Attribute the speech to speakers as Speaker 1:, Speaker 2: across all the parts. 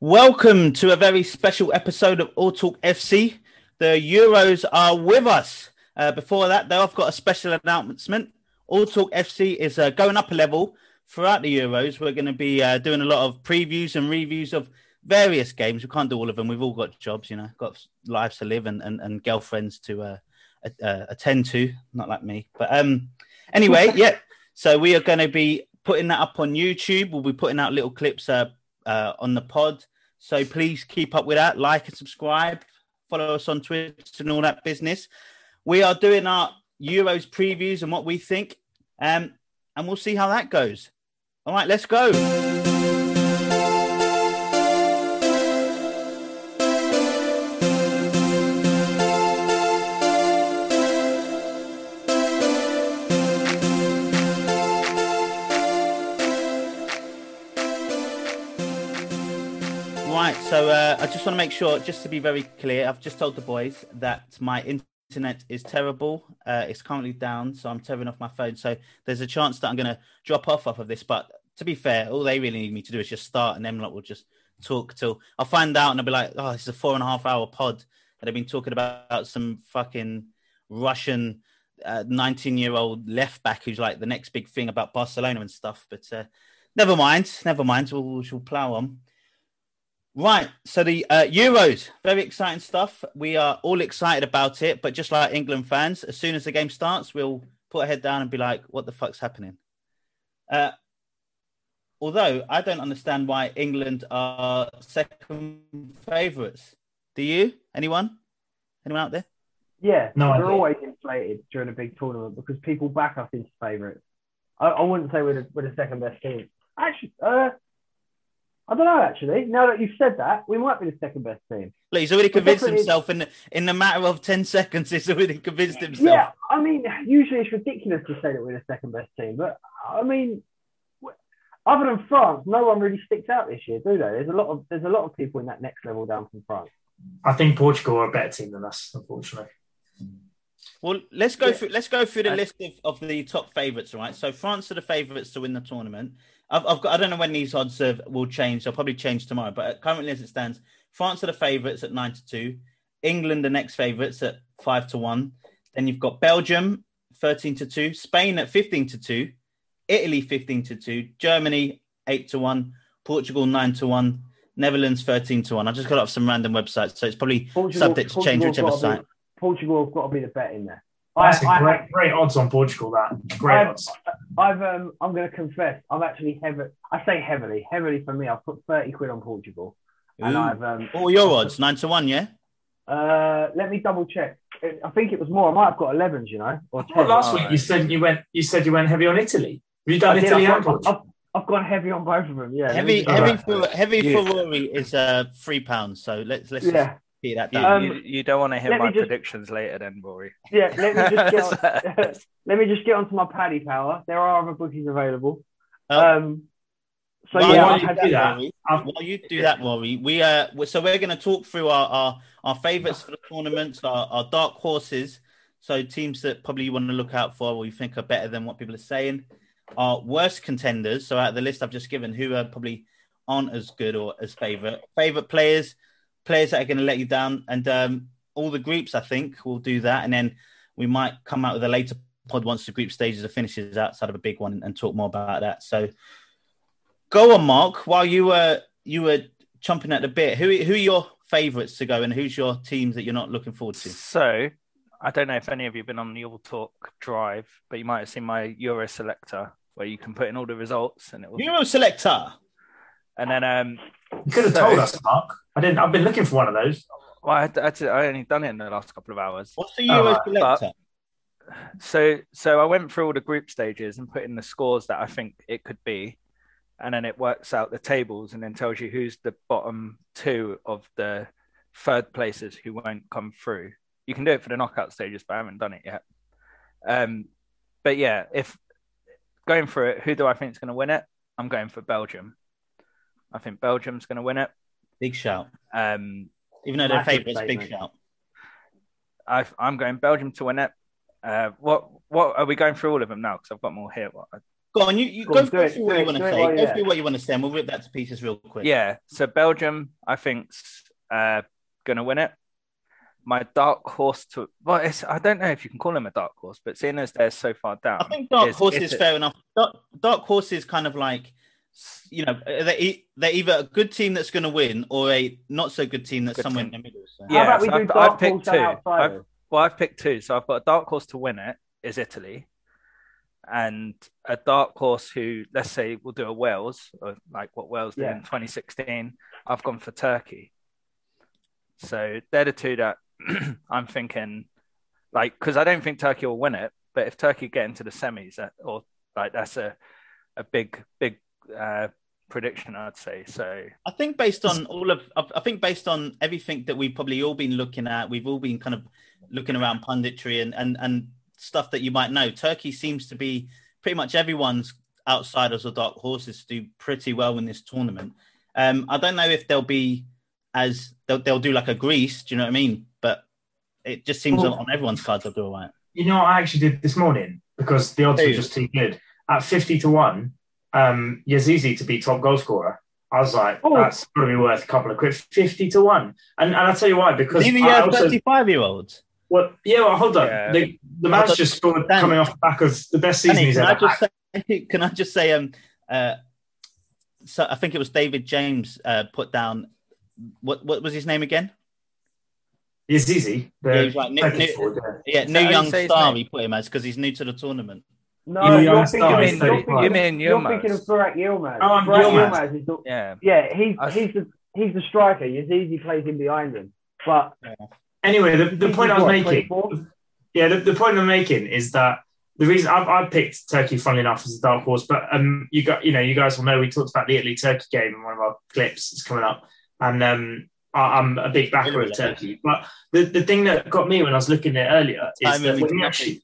Speaker 1: Welcome to a very special episode of All Talk FC. The Euros are with us. Uh, before that, though, I've got a special announcement. All Talk FC is uh, going up a level throughout the Euros. We're going to be uh, doing a lot of previews and reviews of various games. We can't do all of them. We've all got jobs, you know, got lives to live and, and, and girlfriends to uh, uh, attend to. Not like me, but um, anyway, yeah. So we are going to be putting that up on YouTube. We'll be putting out little clips uh, on the pod. So please keep up with that. Like and subscribe. Follow us on Twitter and all that business. We are doing our Euros previews and what we think, um, and we'll see how that goes. All right, let's go. Just want to make sure, just to be very clear, I've just told the boys that my internet is terrible. Uh, it's currently down, so I'm turning off my phone. So there's a chance that I'm going to drop off off of this. But to be fair, all they really need me to do is just start, and then like, we'll just talk till I'll find out, and I'll be like, "Oh, this is a four and a half hour pod," that I've been talking about some fucking Russian 19 uh, year old left back who's like the next big thing about Barcelona and stuff. But uh, never mind, never mind. We'll, we'll plow on. Right, so the uh, Euros, very exciting stuff. We are all excited about it, but just like England fans, as soon as the game starts, we'll put our head down and be like, "What the fuck's happening?" Uh, although I don't understand why England are second favourites. Do you? Anyone? Anyone out there?
Speaker 2: Yeah, no, we're always inflated during a big tournament because people back us into favourites. I, I, wouldn't say we're the, we're the second best team. Actually, uh, I don't know. Actually, now that you've said that, we might be the second best team.
Speaker 1: Look, he's already convinced himself in the, in the matter of ten seconds. He's already convinced himself.
Speaker 2: Yeah, I mean, usually it's ridiculous to say that we're the second best team, but I mean, other than France, no one really sticks out this year, do they? There's a lot of there's a lot of people in that next level down from France.
Speaker 3: I think Portugal are a better team than us, unfortunately.
Speaker 1: Well, let's go yeah. through let's go through the uh, list of, of the top favourites, right? So France are the favourites to win the tournament. I've, I've, got I don't know when these odds have, will change. They'll probably change tomorrow, but currently as it stands, France are the favourites at nine to two. England the next favourites at five to one. Then you've got Belgium thirteen to two, Spain at fifteen to two, Italy fifteen to two, Germany eight to one, Portugal nine to one, Netherlands thirteen to one. I just got off some random websites, so it's probably Portugal, subject to change whichever site.
Speaker 2: Portugal have got to be the bet in there.
Speaker 3: That's I, great, I, great odds on Portugal. That great
Speaker 2: I've,
Speaker 3: odds.
Speaker 2: I've um, I'm going to confess, I'm actually heavy. I say heavily, heavily for me. I've put thirty quid on Portugal, and Ooh. I've um.
Speaker 1: What were your odds? Nine to one, yeah.
Speaker 2: Uh, let me double check. I think it was more. I might have got 11s, you know. Or 10.
Speaker 3: Well, last week you said you went. You said you went heavy on Italy. Have you done I Italy
Speaker 2: and Portugal? I've, I've gone heavy on both of them. Yeah.
Speaker 1: Heavy, heavy, for, heavy yeah. for Rory is uh three pounds. So let's let's yeah.
Speaker 4: You, um, you, you, don't want to hear my just, predictions later, then, Rory.
Speaker 2: Yeah, let me just get on, let me just get onto my paddy power. There are other bookies available. Um, um
Speaker 1: so while, yeah, while you, do that, Rory, while you do that, Rory, we uh, so we're going to talk through our our, our favourites for the tournaments, our, our dark horses. So teams that probably you want to look out for, or you think are better than what people are saying. Our worst contenders. So out of the list I've just given, who are probably aren't as good or as favourite favourite players players that are going to let you down, and um, all the groups I think will do that, and then we might come out with a later pod once the group stages are finishes outside of a big one and, talk more about that. So go on, Mark. While you were you were chomping at the bit, who who are your favourites to go, and who's your teams that you're not looking forward to?
Speaker 4: So I don't know if any of you have been on the All Talk Drive, but you might have seen my Euro Selector where you can put in all the results and it will
Speaker 1: Euro Selector.
Speaker 4: And then um,
Speaker 3: you could have so, told us, Mark. I didn't. I've been looking for one of those.
Speaker 4: Well, I, I, I only done it in the last couple of hours.
Speaker 1: What's the Euro oh, selector?
Speaker 4: so, so I went through all the group stages and put in the scores that I think it could be, and then it works out the tables and then tells you who's the bottom two of the third places who won't come through. You can do it for the knockout stages, but I haven't done it yet. Um, but yeah, if going through it, who do I think is going to win it? I'm going for Belgium. I think Belgium's going to win it.
Speaker 1: Big shout.
Speaker 4: Um,
Speaker 1: Even though they're favourites, big shout.
Speaker 4: i am going Belgium to win it. Uh, what what are we going through all of them now? Because I've got more here. What,
Speaker 1: go Go on, you, you go, go, through it, what you want to say. Go yeah. through what you want to say, and we'll rip that to pieces real quick.
Speaker 4: Yeah. So Belgium, I think's uh, gonna win it. My dark horse to well, it's, I don't know if you can call him a dark horse, but seeing as they're so far down,
Speaker 1: I think dark horse is fair enough. Dark, dark horse is kind of like you know, they're, they're either a good team that's going to win or a not so good team that's good somewhere team. in the middle. So.
Speaker 4: Yeah, so I've, I've picked two. I've, well, I've picked two. So I've got a dark horse to win it is Italy, and a dark horse who, let's say, will do a Wales, or like what Wales did yeah. in 2016. I've gone for Turkey. So they're the two that I'm thinking, like, because I don't think Turkey will win it, but if Turkey get into the semis, or like that's a a big big uh, prediction, I'd say. So
Speaker 1: I think based on all of, I think based on everything that we've probably all been looking at, we've all been kind of looking around punditry and and and stuff that you might know. Turkey seems to be pretty much everyone's outsiders or dark horses do pretty well in this tournament. Um, I don't know if they'll be as they'll, they'll do like a Greece. Do you know what I mean? But it just seems well, on, on everyone's cards they'll do all right.
Speaker 5: You know what I actually did this morning because the odds were just too good. At fifty to one, um, Yazici to be top goal scorer. I was like, oh. that's probably worth a couple of quid, fifty to one. And and I'll tell you why because
Speaker 1: even you thirty-five year olds.
Speaker 5: Well, yeah, well, hold on. Yeah. The, the man's just scored Dan, coming off the back of the best season Danny, he's ever
Speaker 1: I had. Say, can I just say, um, uh, so I think it was David James uh, put down. What what was his name again?
Speaker 5: It's easy.
Speaker 1: Yeah, he's like, new, new, yeah, new young star. He put him as because he's new to the tournament.
Speaker 2: No, you're, thinking, you mean, you're, you mean you're thinking of Burak Yilmaz. Oh, Burak Yilmaz. is the, yeah, yeah. He's I, he's the he's the striker. Yazici plays in behind him. But yeah.
Speaker 5: anyway, the, the point I was making, 24? yeah, the, the point I'm making is that the reason I've, i picked Turkey, funnily enough, as a dark horse, but um, you got you know you guys will know we talked about the Italy Turkey game in one of our clips. It's coming up, and um, I, am a big backer of Turkey. But the, the thing that got me when I was looking at it earlier is that when you actually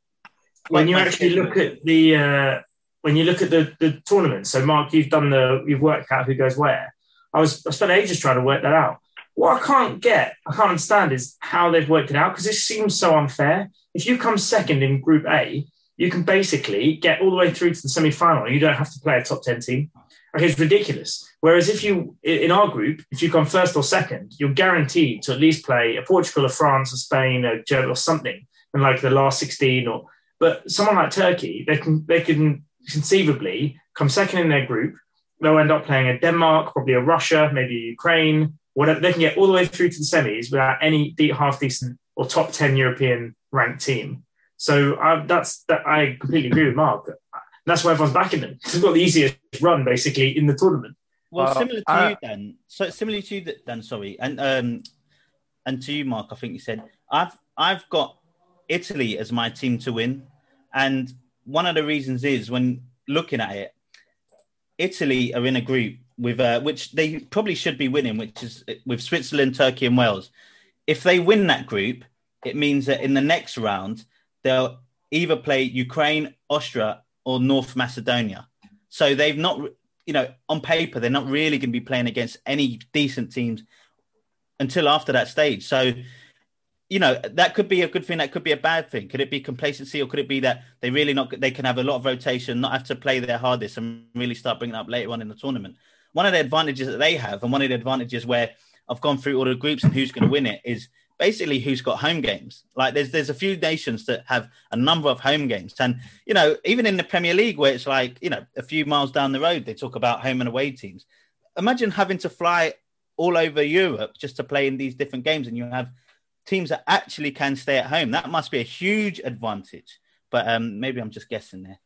Speaker 5: when you actually look at the uh, when you look at the the tournament. So, Mark, you've done the you've worked out who goes where. I was I spent ages trying to work that out. What I can't get, I can't understand is how they've worked it out because it seems so unfair. If you come second in Group A, you can basically get all the way through to the semi final. You don't have to play a top 10 team. Okay, it's ridiculous. Whereas if you, in our group, if you come first or second, you're guaranteed to at least play a Portugal, a France, a Spain, a Germany, or something in like the last 16 or but someone like Turkey, they can they can conceivably come second in their group. They'll end up playing a Denmark, probably a Russia, maybe Ukraine, whatever. They can get all the way through to the semis without any half decent or top ten European ranked team. So uh, that's that. I completely agree with Mark. That's why everyone's backing them. They've got the easiest run basically in the tournament.
Speaker 1: Well, uh, similar to uh, you, Dan. So similar to you, Dan. Sorry, and um, and to you, Mark. I think you said I've I've got Italy as my team to win. And one of the reasons is when looking at it, Italy are in a group with uh, which they probably should be winning, which is with Switzerland, Turkey, and Wales. If they win that group, it means that in the next round they'll either play Ukraine, Austria, or North Macedonia. So they've not, you know, on paper they're not really going to be playing against any decent teams until after that stage. So you know that could be a good thing that could be a bad thing. Could it be complacency or could it be that they really not they can have a lot of rotation not have to play their hardest and really start bringing up later on in the tournament? One of the advantages that they have and one of the advantages where i've gone through all the groups and who's going to win it is basically who's got home games. Like there's there's a few nations that have a number of home games. And you know even in the premier league where it's like you know a few miles down the road they talk about home and away teams. Imagine having to fly all over europe just to play in these different games and you have teams that actually can stay at home. That must be a huge advantage. But um, maybe I'm just guessing there.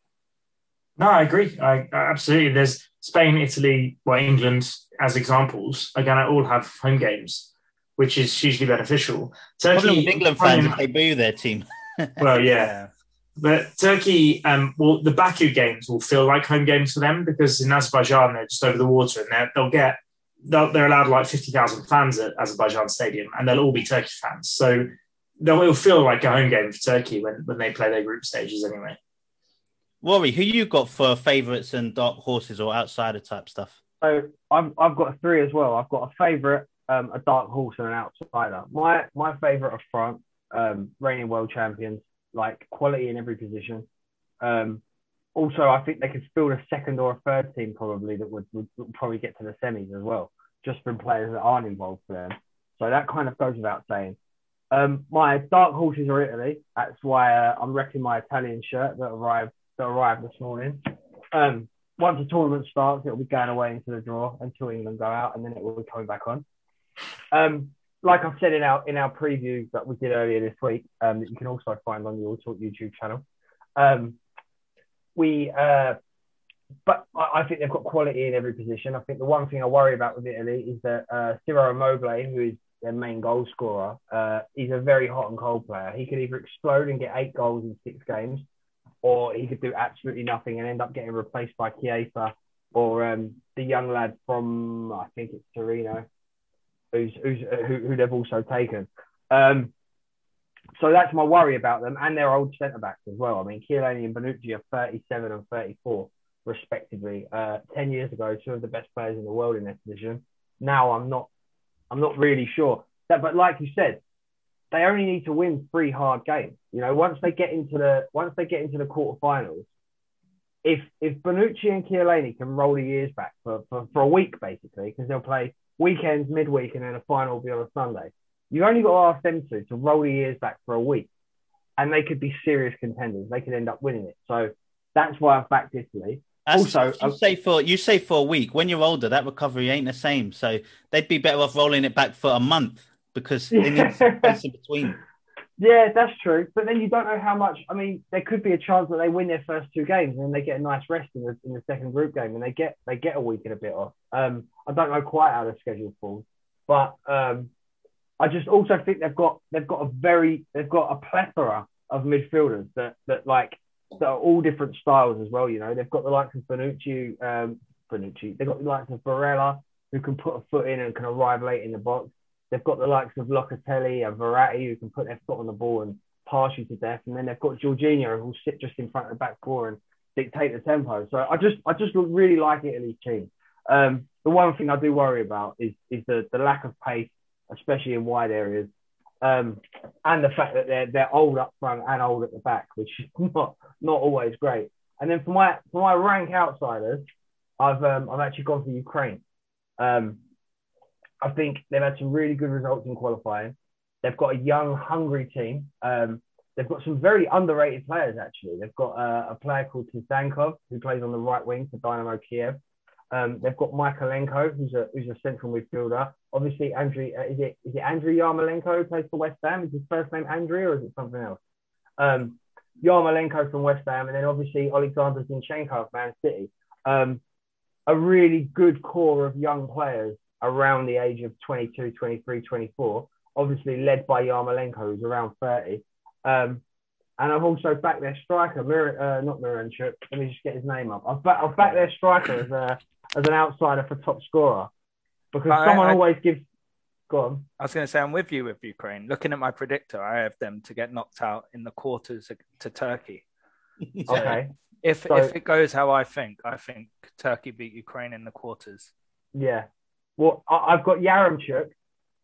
Speaker 5: No, I agree. I, absolutely. There's Spain, Italy, well, England as examples. Again, I all have home games, which is hugely beneficial.
Speaker 1: Turkey, England fans if they boo their team.
Speaker 5: well, yeah. But Turkey, um, well, the Baku games will feel like home games for them because in Azerbaijan they're just over the water and they'll get they're allowed like 50,000 fans at Azerbaijan Stadium, and they'll all be Turkish fans. So they'll feel like a home game for Turkey when, when they play their group stages anyway.
Speaker 1: Rory, who you got for favourites and dark horses or outsider type stuff?
Speaker 2: So I've, I've got three as well. I've got a favourite, um, a dark horse, and an outsider. My my favourite are France, um, reigning world champions, like quality in every position. Um, also, I think they could field a second or a third team probably that would, would, would probably get to the semis as well, just from players that aren't involved for them. So that kind of goes without saying. Um, my dark horses are Italy. That's why uh, I'm wrecking my Italian shirt that arrived that arrived this morning. Um, once the tournament starts, it'll be going away into the draw until England go out, and then it will be coming back on. Um, like I've said in our in our preview that we did earlier this week, um, that you can also find on the All Talk YouTube channel. Um, we, uh, but I, I, think they've got quality in every position. I think the one thing I worry about with Italy is that uh, Ciro Immobile, who is their main goal scorer, uh, he's a very hot and cold player. He could either explode and get eight goals in six games, or he could do absolutely nothing and end up getting replaced by Chiesa or um, the young lad from I think it's Torino, who's, who's who, who they've also taken. Um, so that's my worry about them and their old centre backs as well. I mean, Chiellini and Bonucci are 37 and 34 respectively. Uh, Ten years ago, two of the best players in the world in their position. Now I'm not, I'm not really sure. That, but like you said, they only need to win three hard games. You know, once they get into the once they get into the quarterfinals, if if Bonucci and Chiellini can roll the years back for, for, for a week basically, because they'll play weekends, midweek, and then a final will be on a Sunday. You've only got to ask them to to roll the years back for a week, and they could be serious contenders. They could end up winning it. So that's why I backed Italy.
Speaker 1: That's, also, you say for you say for a week. When you're older, that recovery ain't the same. So they'd be better off rolling it back for a month because they need space in between.
Speaker 2: Yeah, that's true. But then you don't know how much. I mean, there could be a chance that they win their first two games and then they get a nice rest in the, in the second group game and they get they get a week and a bit off. Um, I don't know quite how the schedule falls, but um, I just also think they've got they've got a very they've got a plethora of midfielders that that like that are all different styles as well. You know, they've got the likes of Bonucci, um, Bonucci. They've got the likes of Barella who can put a foot in and can arrive late in the box. They've got the likes of Locatelli and Verratti who can put their foot on the ball and pass you to death. And then they've got Jorginho who'll sit just in front of the back four and dictate the tempo. So I just I just really like Italy's team. Um, the one thing I do worry about is is the, the lack of pace especially in wide areas. Um, and the fact that they're they're old up front and old at the back, which is not not always great. And then for my for my rank outsiders, I've um, I've actually gone for Ukraine. Um, I think they've had some really good results in qualifying. They've got a young, hungry team. Um, they've got some very underrated players actually. They've got uh, a player called Tsygankov who plays on the right wing for Dynamo Kiev. Um, they've got Mykolenko, who's a who's a central midfielder. Obviously, Andrew uh, is it is it Andrew Yarmolenko who plays for West Ham? Is his first name Andrew or is it something else? Um, Yarmolenko from West Ham, and then obviously Alexander Zinchenko of Man City. Um, a really good core of young players around the age of 22, 23, 24. Obviously led by Yarmolenko, who's around 30. Um, and I've also backed their striker, Mir- uh, not Miranchuk. Let me just get his name up. I've, back, I've backed their striker as a as an outsider for top scorer because but someone I, I, always gives. Go on.
Speaker 4: I was going to say I'm with you with Ukraine. Looking at my predictor, I have them to get knocked out in the quarters to Turkey.
Speaker 2: So okay.
Speaker 4: If so, if it goes how I think, I think Turkey beat Ukraine in the quarters.
Speaker 2: Yeah. Well, I, have got Yaremchuk.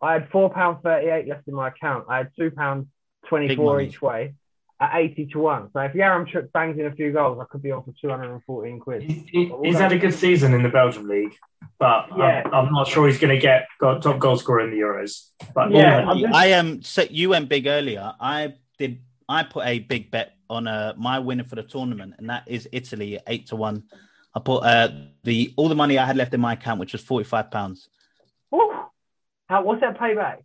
Speaker 2: I had four pound thirty eight left in my account. I had two pound twenty four each way at 80 to 1. So if Yaremchuk bangs in a few goals, I could be on for 214 quid.
Speaker 5: He, he's had a good season in the Belgian league, but yeah. I'm, I'm not sure he's going to get top goal scorer in the Euros. But
Speaker 1: yeah, I am. Um, so you went big earlier. I did. I put a big bet on uh, my winner for the tournament, and that is Italy, eight to one. I put uh, the all the money I had left in my account, which was forty five pounds.
Speaker 2: How what's that payback?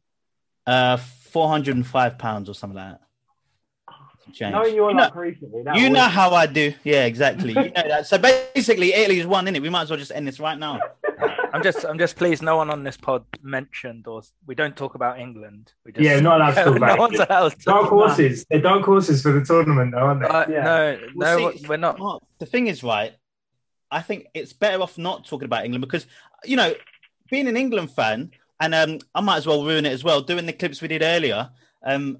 Speaker 1: Uh, four hundred and five pounds or something like that
Speaker 2: change. Knowing your you luck know, recently,
Speaker 1: you know how I do. Yeah, exactly. you know that. So basically, Italy's won, in it. We might as well just end this right now.
Speaker 4: I'm just, I'm just pleased no one on this pod mentioned or we don't talk about England. We
Speaker 5: just, yeah, not allowed to talk about. no one's allowed to dark horses. They're dark horses for the tournament, though, aren't they? Uh,
Speaker 4: yeah. No, well, no, see, we're not.
Speaker 1: The thing is, right? I think it's better off not talking about England because you know, being an England fan, and um, I might as well ruin it as well. Doing the clips we did earlier, um,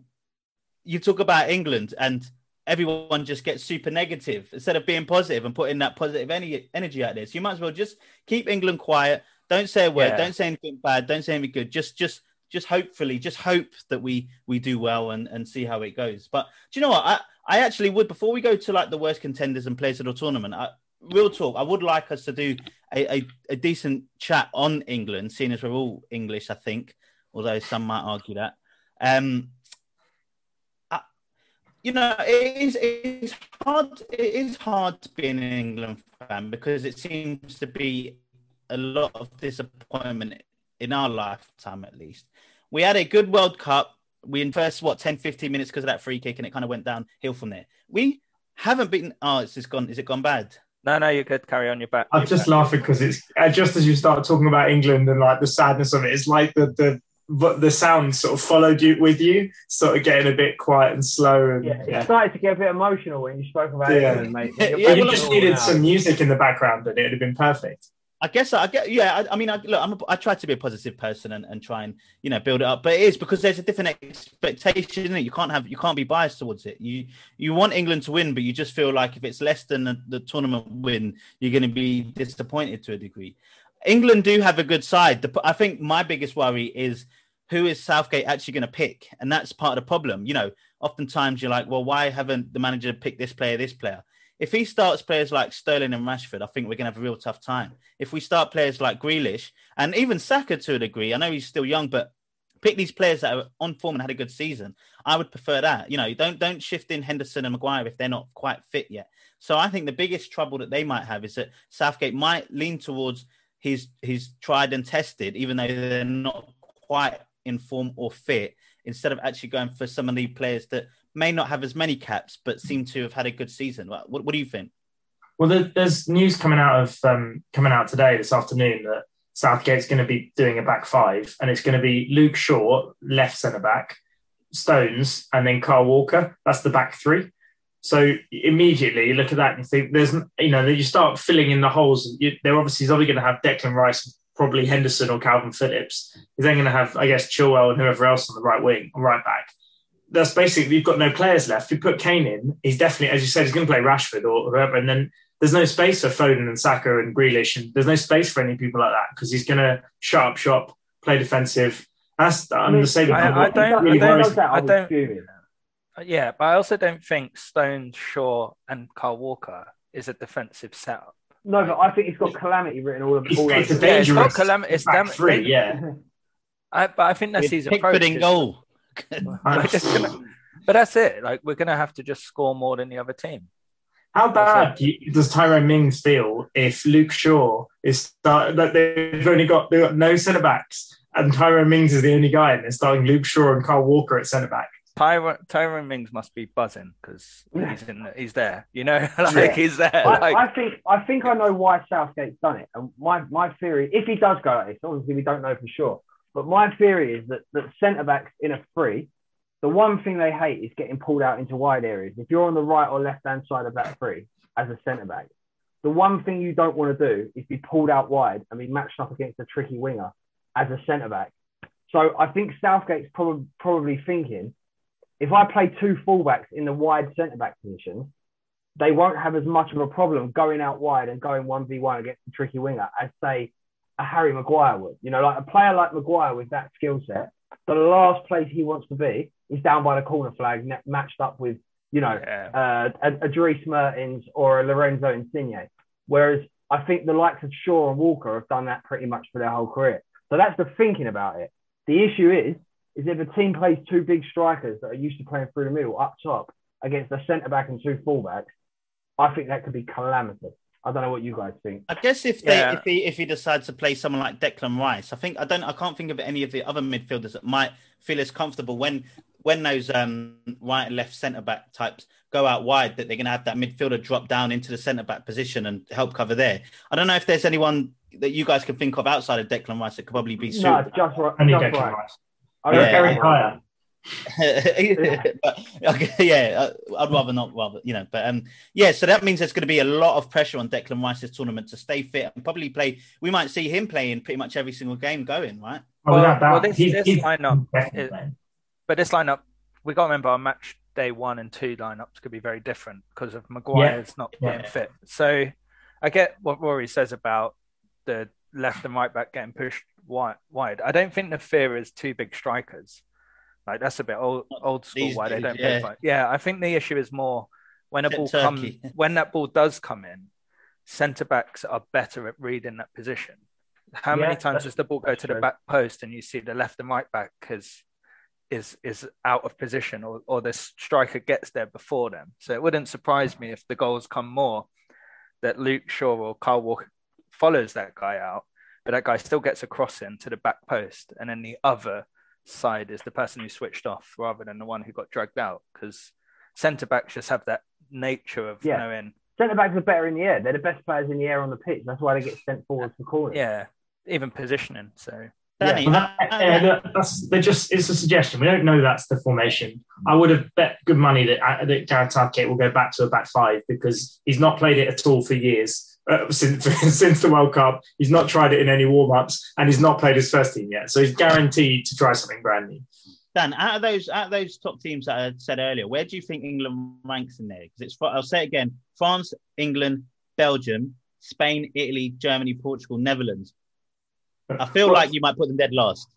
Speaker 1: you talk about England and everyone just gets super negative instead of being positive and putting that positive any, energy out there. So you might as well just keep England quiet. Don't say a word. Yeah. Don't say anything bad. Don't say anything good. Just, just, just hopefully, just hope that we we do well and and see how it goes. But do you know what? I I actually would before we go to like the worst contenders and players of the tournament. I, real talk, I would like us to do a, a, a, decent chat on England, seeing as we're all English. I think, although some might argue that. Um, you know, it is it's hard. It is hard to be an England fan because it seems to be a lot of disappointment in our lifetime, at least. We had a good World Cup. We in first what 10, 15 minutes because of that free kick, and it kind of went downhill from there. We haven't beaten. Oh, it's just gone. Is it gone bad?
Speaker 4: No, no, you're good. Carry on. Your back.
Speaker 5: I'm just back. laughing because it's uh, just as you start talking about England and like the sadness of it. It's like the the but the sound sort of followed you with you, sort of getting a bit quiet and slow. And,
Speaker 2: yeah, it started to get a bit emotional when you spoke about yeah. England, mate.
Speaker 5: yeah, you just needed now. some music in the background, and it would have been perfect.
Speaker 1: I guess I get yeah. I, I mean, I, look, I'm a, I try to be a positive person and, and try and you know build it up, but it is because there's a different expectation. That you can't have you can't be biased towards it. You you want England to win, but you just feel like if it's less than the, the tournament win, you're going to be disappointed to a degree. England do have a good side. The, I think my biggest worry is who is Southgate actually going to pick, and that's part of the problem. You know, oftentimes you're like, well, why haven't the manager picked this player, this player? if he starts players like Sterling and Rashford, I think we're going to have a real tough time. If we start players like Grealish and even Saka to a degree, I know he's still young, but pick these players that are on form and had a good season. I would prefer that. You know, don't don't shift in Henderson and Maguire if they're not quite fit yet. So I think the biggest trouble that they might have is that Southgate might lean towards his his tried and tested, even though they're not quite in form or fit, instead of actually going for some of the players that may not have as many caps, but seem to have had a good season. What, what do you think?
Speaker 5: Well, there's news coming out of um, coming out today this afternoon that Southgate's going to be doing a back five, and it's going to be Luke Shaw left centre back, Stones, and then Kyle Walker. That's the back three. So immediately you look at that and think there's you know you start filling in the holes. You, they're obviously he's only going to have Declan Rice, probably Henderson or Kalvin Phillips. He's then going to have I guess Chilwell and whoever else on the right wing, on right back that's basically you've got no players left. If you put Kane in, he's definitely, as you said, he's going to play Rashford or whoever, and then there's no space for Foden and Saka and Grealish, and there's no space for any people like that because he's going to shut up shop, play defensive. That's I'm I mean, the same.
Speaker 4: I, I, don't. Really I don't. I don't uh, yeah, but I also don't think Stone, Shaw, and Kyle Walker is a defensive setup.
Speaker 2: No, but I think he's got calamity written all over.
Speaker 5: It's, it's dangerous yeah, it's got calamity.
Speaker 4: It's dam-
Speaker 5: three, yeah.
Speaker 4: I, but I think that's his approach.
Speaker 1: Pickford in goal.
Speaker 4: gonna, but that's it. Like we're gonna have to just score more than the other team.
Speaker 5: How bad does Tyrone Mings feel if Luke Shaw is start that they've only got they've got no centre backs and Tyrone Mings is the only guy and they're starting Luke Shaw and Kyle Walker at centre back.
Speaker 4: Tyrone, Tyrone Mings must be buzzing because he's in, he's there, you know, like yeah. he's there. I,
Speaker 2: like... I, think I think I know why Southgate's done it, and my my theory, if he does go like this, obviously we don't know for sure, but my theory is that, that centre backs in a free, the one thing they hate is getting pulled out into wide areas. If you're on the right or left hand side of that free as a centre back, the one thing you don't want to do is be pulled out wide and be matched up against a tricky winger as a centre back. So I think Southgate's probably probably thinking if I play two fullbacks in the wide centre back position, they won't have as much of a problem going out wide and going 1v1 against a tricky winger as, say, a Harry Maguire would. You know, like a player like Maguire with that skill set, the last place he wants to be is down by the corner flag, matched up with, you know, yeah. uh, a, a Dries Mertens or a Lorenzo Insigne. Whereas I think the likes of Shaw and Walker have done that pretty much for their whole career. So that's the thinking about it. The issue is, is if a team plays two big strikers that are used to playing through the middle up top against a centre back and two fullbacks, I think that could be calamitous. I don't know what you guys think.
Speaker 1: I guess if they yeah. if he if he decides to play someone like Declan Rice, I think I don't I can't think of any of the other midfielders that might feel as comfortable when when those um, right and left centre back types go out wide that they're going to have that midfielder drop down into the centre back position and help cover there. I don't know if there's anyone that you guys can think of outside of Declan Rice that could probably be suitable.
Speaker 2: No, just, right, just right. Rice.
Speaker 5: I yeah, Eric Dier.
Speaker 1: but, okay, yeah, uh, I'd rather not, rather you know. But um, yeah, so that means there's going to be a lot of pressure on Declan Rice this tournament to stay fit and probably play. We might see him playing pretty much every single game going, right?
Speaker 4: Well, well, well this, he's, this he's lineup, is, but this lineup, we got to remember our match day one and two lineups could be very different because of Maguire's yeah. not being yeah. fit. So I get what Rory says about the left and right back getting pushed wide. I don't think the fear is two big strikers. Like that's a bit old old school. These why days, they don't yeah. play. Yeah, I think the issue is more when a ball comes when that ball does come in, centre backs are better at reading that position. How yeah, many times does the ball go to true. the back post and you see the left and right back because is is out of position or, or the striker gets there before them. So it wouldn't surprise me if the goals come more that Luke Shaw or Kyle Walker follows that guy out, but that guy still gets a cross in to the back post, and then the other side is the person who switched off rather than the one who got dragged out because centre backs just have that nature of yeah. knowing.
Speaker 2: Centre backs are better in the air. They're the best players in the air on the pitch. That's why they get sent forward for corners.
Speaker 4: Yeah, even positioning. So
Speaker 5: Danny, yeah, that, that's they're just it's a suggestion. We don't know that's the formation. I would have bet good money that uh, that Gareth Southgate will go back to a back five because he's not played it at all for years uh, since since the World Cup. He's not tried it in any warm ups, and he's not played his first team yet. So he's guaranteed to try something brand new.
Speaker 1: Dan, out of those out of those top teams that I said earlier, where do you think England ranks in there? Because it's I'll say it again: France, England, Belgium, Spain, Italy, Germany, Portugal, Netherlands. I feel well, like you might put them dead last.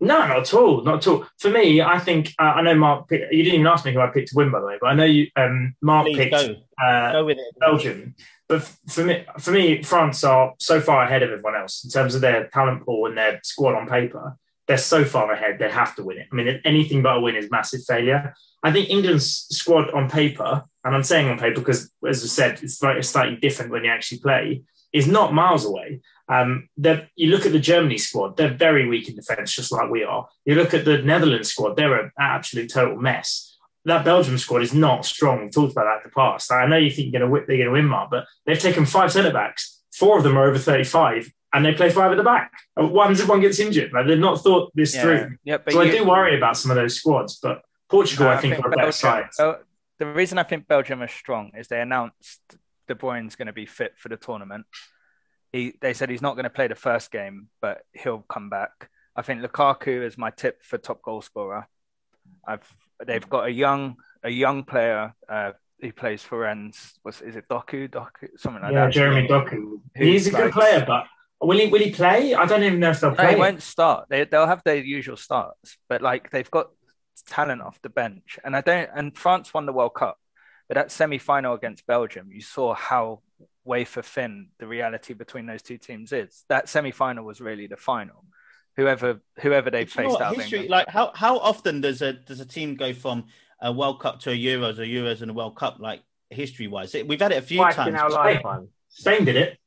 Speaker 5: No, not at all. Not at all. For me, I think uh, I know Mark. Picked, you didn't even ask me who I picked to win, by the way. But I know you. Um, Mark Please picked go. Uh, go with it. Belgium. But for me, for me, France are so far ahead of everyone else in terms of their talent pool and their squad on paper. They're so far ahead; they have to win it. I mean, anything but a win is massive failure. I think England's squad on paper, and I'm saying on paper because, as I said, it's slightly different when you actually play, is not miles away. Um, you look at the Germany squad; they're very weak in defence, just like we are. You look at the Netherlands squad; they're an absolute total mess. That Belgium squad is not strong. We've talked about that in the past. I know you think you're going to they're going to win, Mark, but they've taken five centre backs. Four of them are over 35, and they play five at the back. What if one gets injured? Like they've not thought this yeah. through. Yeah, so you, I do worry about some of those squads, but Portugal, no, I, think, think, are a better side.
Speaker 4: the reason I think Belgium are strong is they announced De Bruyne's going to be fit for the tournament he they said he's not going to play the first game, but he'll come back. I think Lukaku is my tip for top goal scorer. I've they've got a young a young player uh, who plays for Rennes. Was is it Doku Doku something like
Speaker 5: yeah,
Speaker 4: that?
Speaker 5: Yeah, Jeremy Doku. He's a good player, but will he will he play? I don't even know if they'll play.
Speaker 4: He won't start. They they'll have their usual starts, but like they've got talent off the bench, and I don't. And France won the World Cup, but that semi final against Belgium, you saw how wafer thin the reality between those two teams is. That semi final was really the final. Whoever whoever they faced out
Speaker 1: history, like how how often does a does a team go from a World Cup to a Euros or Euros and a World Cup like history wise? We've had it a few Twice times. In our
Speaker 5: lifetime. Spain did it.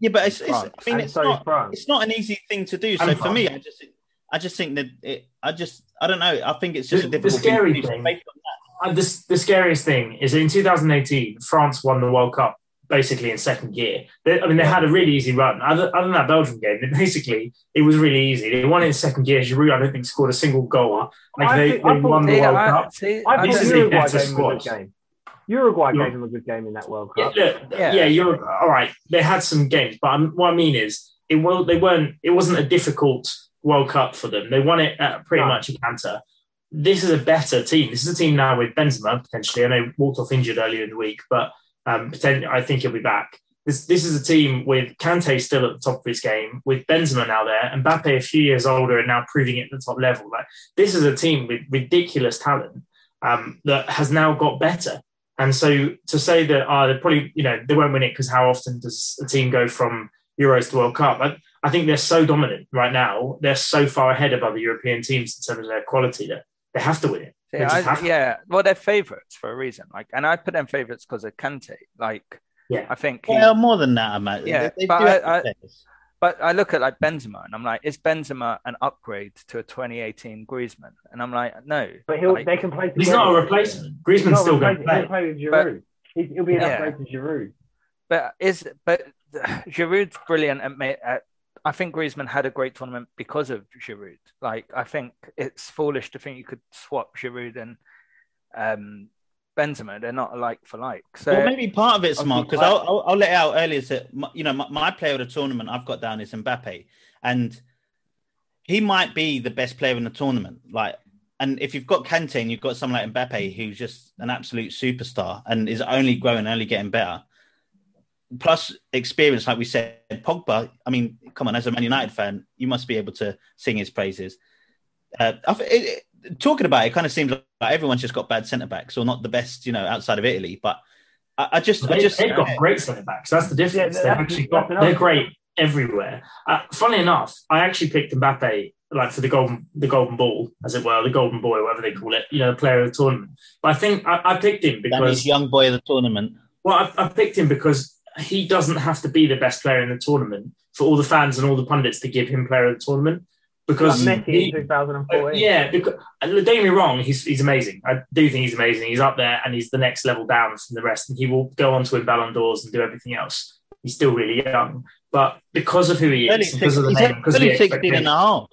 Speaker 1: Yeah, but it's, it's I mean it's not France. it's not an easy thing to do. So and for France. me, I just I just think that it I just I don't know. I think it's just the, a difficult
Speaker 5: the scary thing. thing uh, the, the scariest thing is in 2018, France won the World Cup basically in second gear. They, I mean, they had a really easy run. Other, other than that Belgium game, basically it was really easy. They won it in second gear. Giroud, I don't think scored a single goal. Like I they, think, they won the World I, Cup. See,
Speaker 2: I this is a better squad. Game. Uruguay gave them a good game in that World Cup.
Speaker 5: Yeah, look, yeah. yeah you're all right. They had some games, but I'm, what I mean is, it will. They weren't. It wasn't a difficult World Cup for them. They won it at pretty no. much a canter. This is a better team. This is a team now with Benzema potentially. I know walked off injured earlier in the week, but um, I think he'll be back. This, this is a team with Kante still at the top of his game, with Benzema now there, and Mbappe a few years older and now proving it at the top level. Like this is a team with ridiculous talent um, that has now got better. And so to say that uh, they probably, you know, they won't win it because how often does a team go from Euros to World Cup? I, I think they're so dominant right now. They're so far ahead of other European teams in terms of their quality that they have to win it.
Speaker 4: Yeah, I, yeah. Well, they're favourites for a reason. Like, and I put them favourites because of Kante. Like, yeah, I think.
Speaker 1: He, well, more than that, mate.
Speaker 4: Yeah, they, they but I, I, but I look at like Benzema, and I'm like, is Benzema an upgrade to a 2018 Griezmann? And I'm like, no.
Speaker 2: But he'll
Speaker 4: like,
Speaker 2: they can play.
Speaker 5: He's not a replacement. Griezmann's still going to play.
Speaker 2: He'll play with Giroud. But, he'll be an yeah. upgrade to Giroud.
Speaker 4: But is but Giroud's brilliant at, at I think Griezmann had a great tournament because of Giroud. Like, I think it's foolish to think you could swap Giroud and um, Benzema. They're not like for like. So
Speaker 1: well, maybe part of it's Mark because I'll, I'll, I'll, let out earlier that you know my, my, player of the tournament I've got down is Mbappe, and he might be the best player in the tournament. Like, and if you've got Kante and you've got someone like Mbappe who's just an absolute superstar and is only growing, only getting better, plus experience, like we said, Pogba. I mean, come on, as a Man United fan, you must be able to sing his praises. Uh, it, it, talking about it, it kind of seems like everyone's just got bad centre backs, or not the best, you know, outside of Italy. But I, I just,
Speaker 5: they,
Speaker 1: I just,
Speaker 5: they've got great centre backs. That's the difference. Yeah, they've actually got, they're great everywhere. Uh, funnily enough, I actually picked Mbappe like for the golden the golden ball, as it were, the golden boy, whatever they call it, you know, player of the tournament. But I think I, I picked him because
Speaker 1: young boy of the tournament.
Speaker 5: Well, I, I, picked him because he doesn't have to be the best player in the tournament for all the fans and all the pundits to give him player of the tournament. Because
Speaker 2: like Messi he, in 2014. Uh,
Speaker 5: yeah, because don't get me wrong, he's he's amazing. I do think he's amazing. He's up there and he's the next level down from the rest, and he will go on to win Ballon d'Ors and do everything else. He's still really young, but because of who he is, because of the name, because of the 16 and a half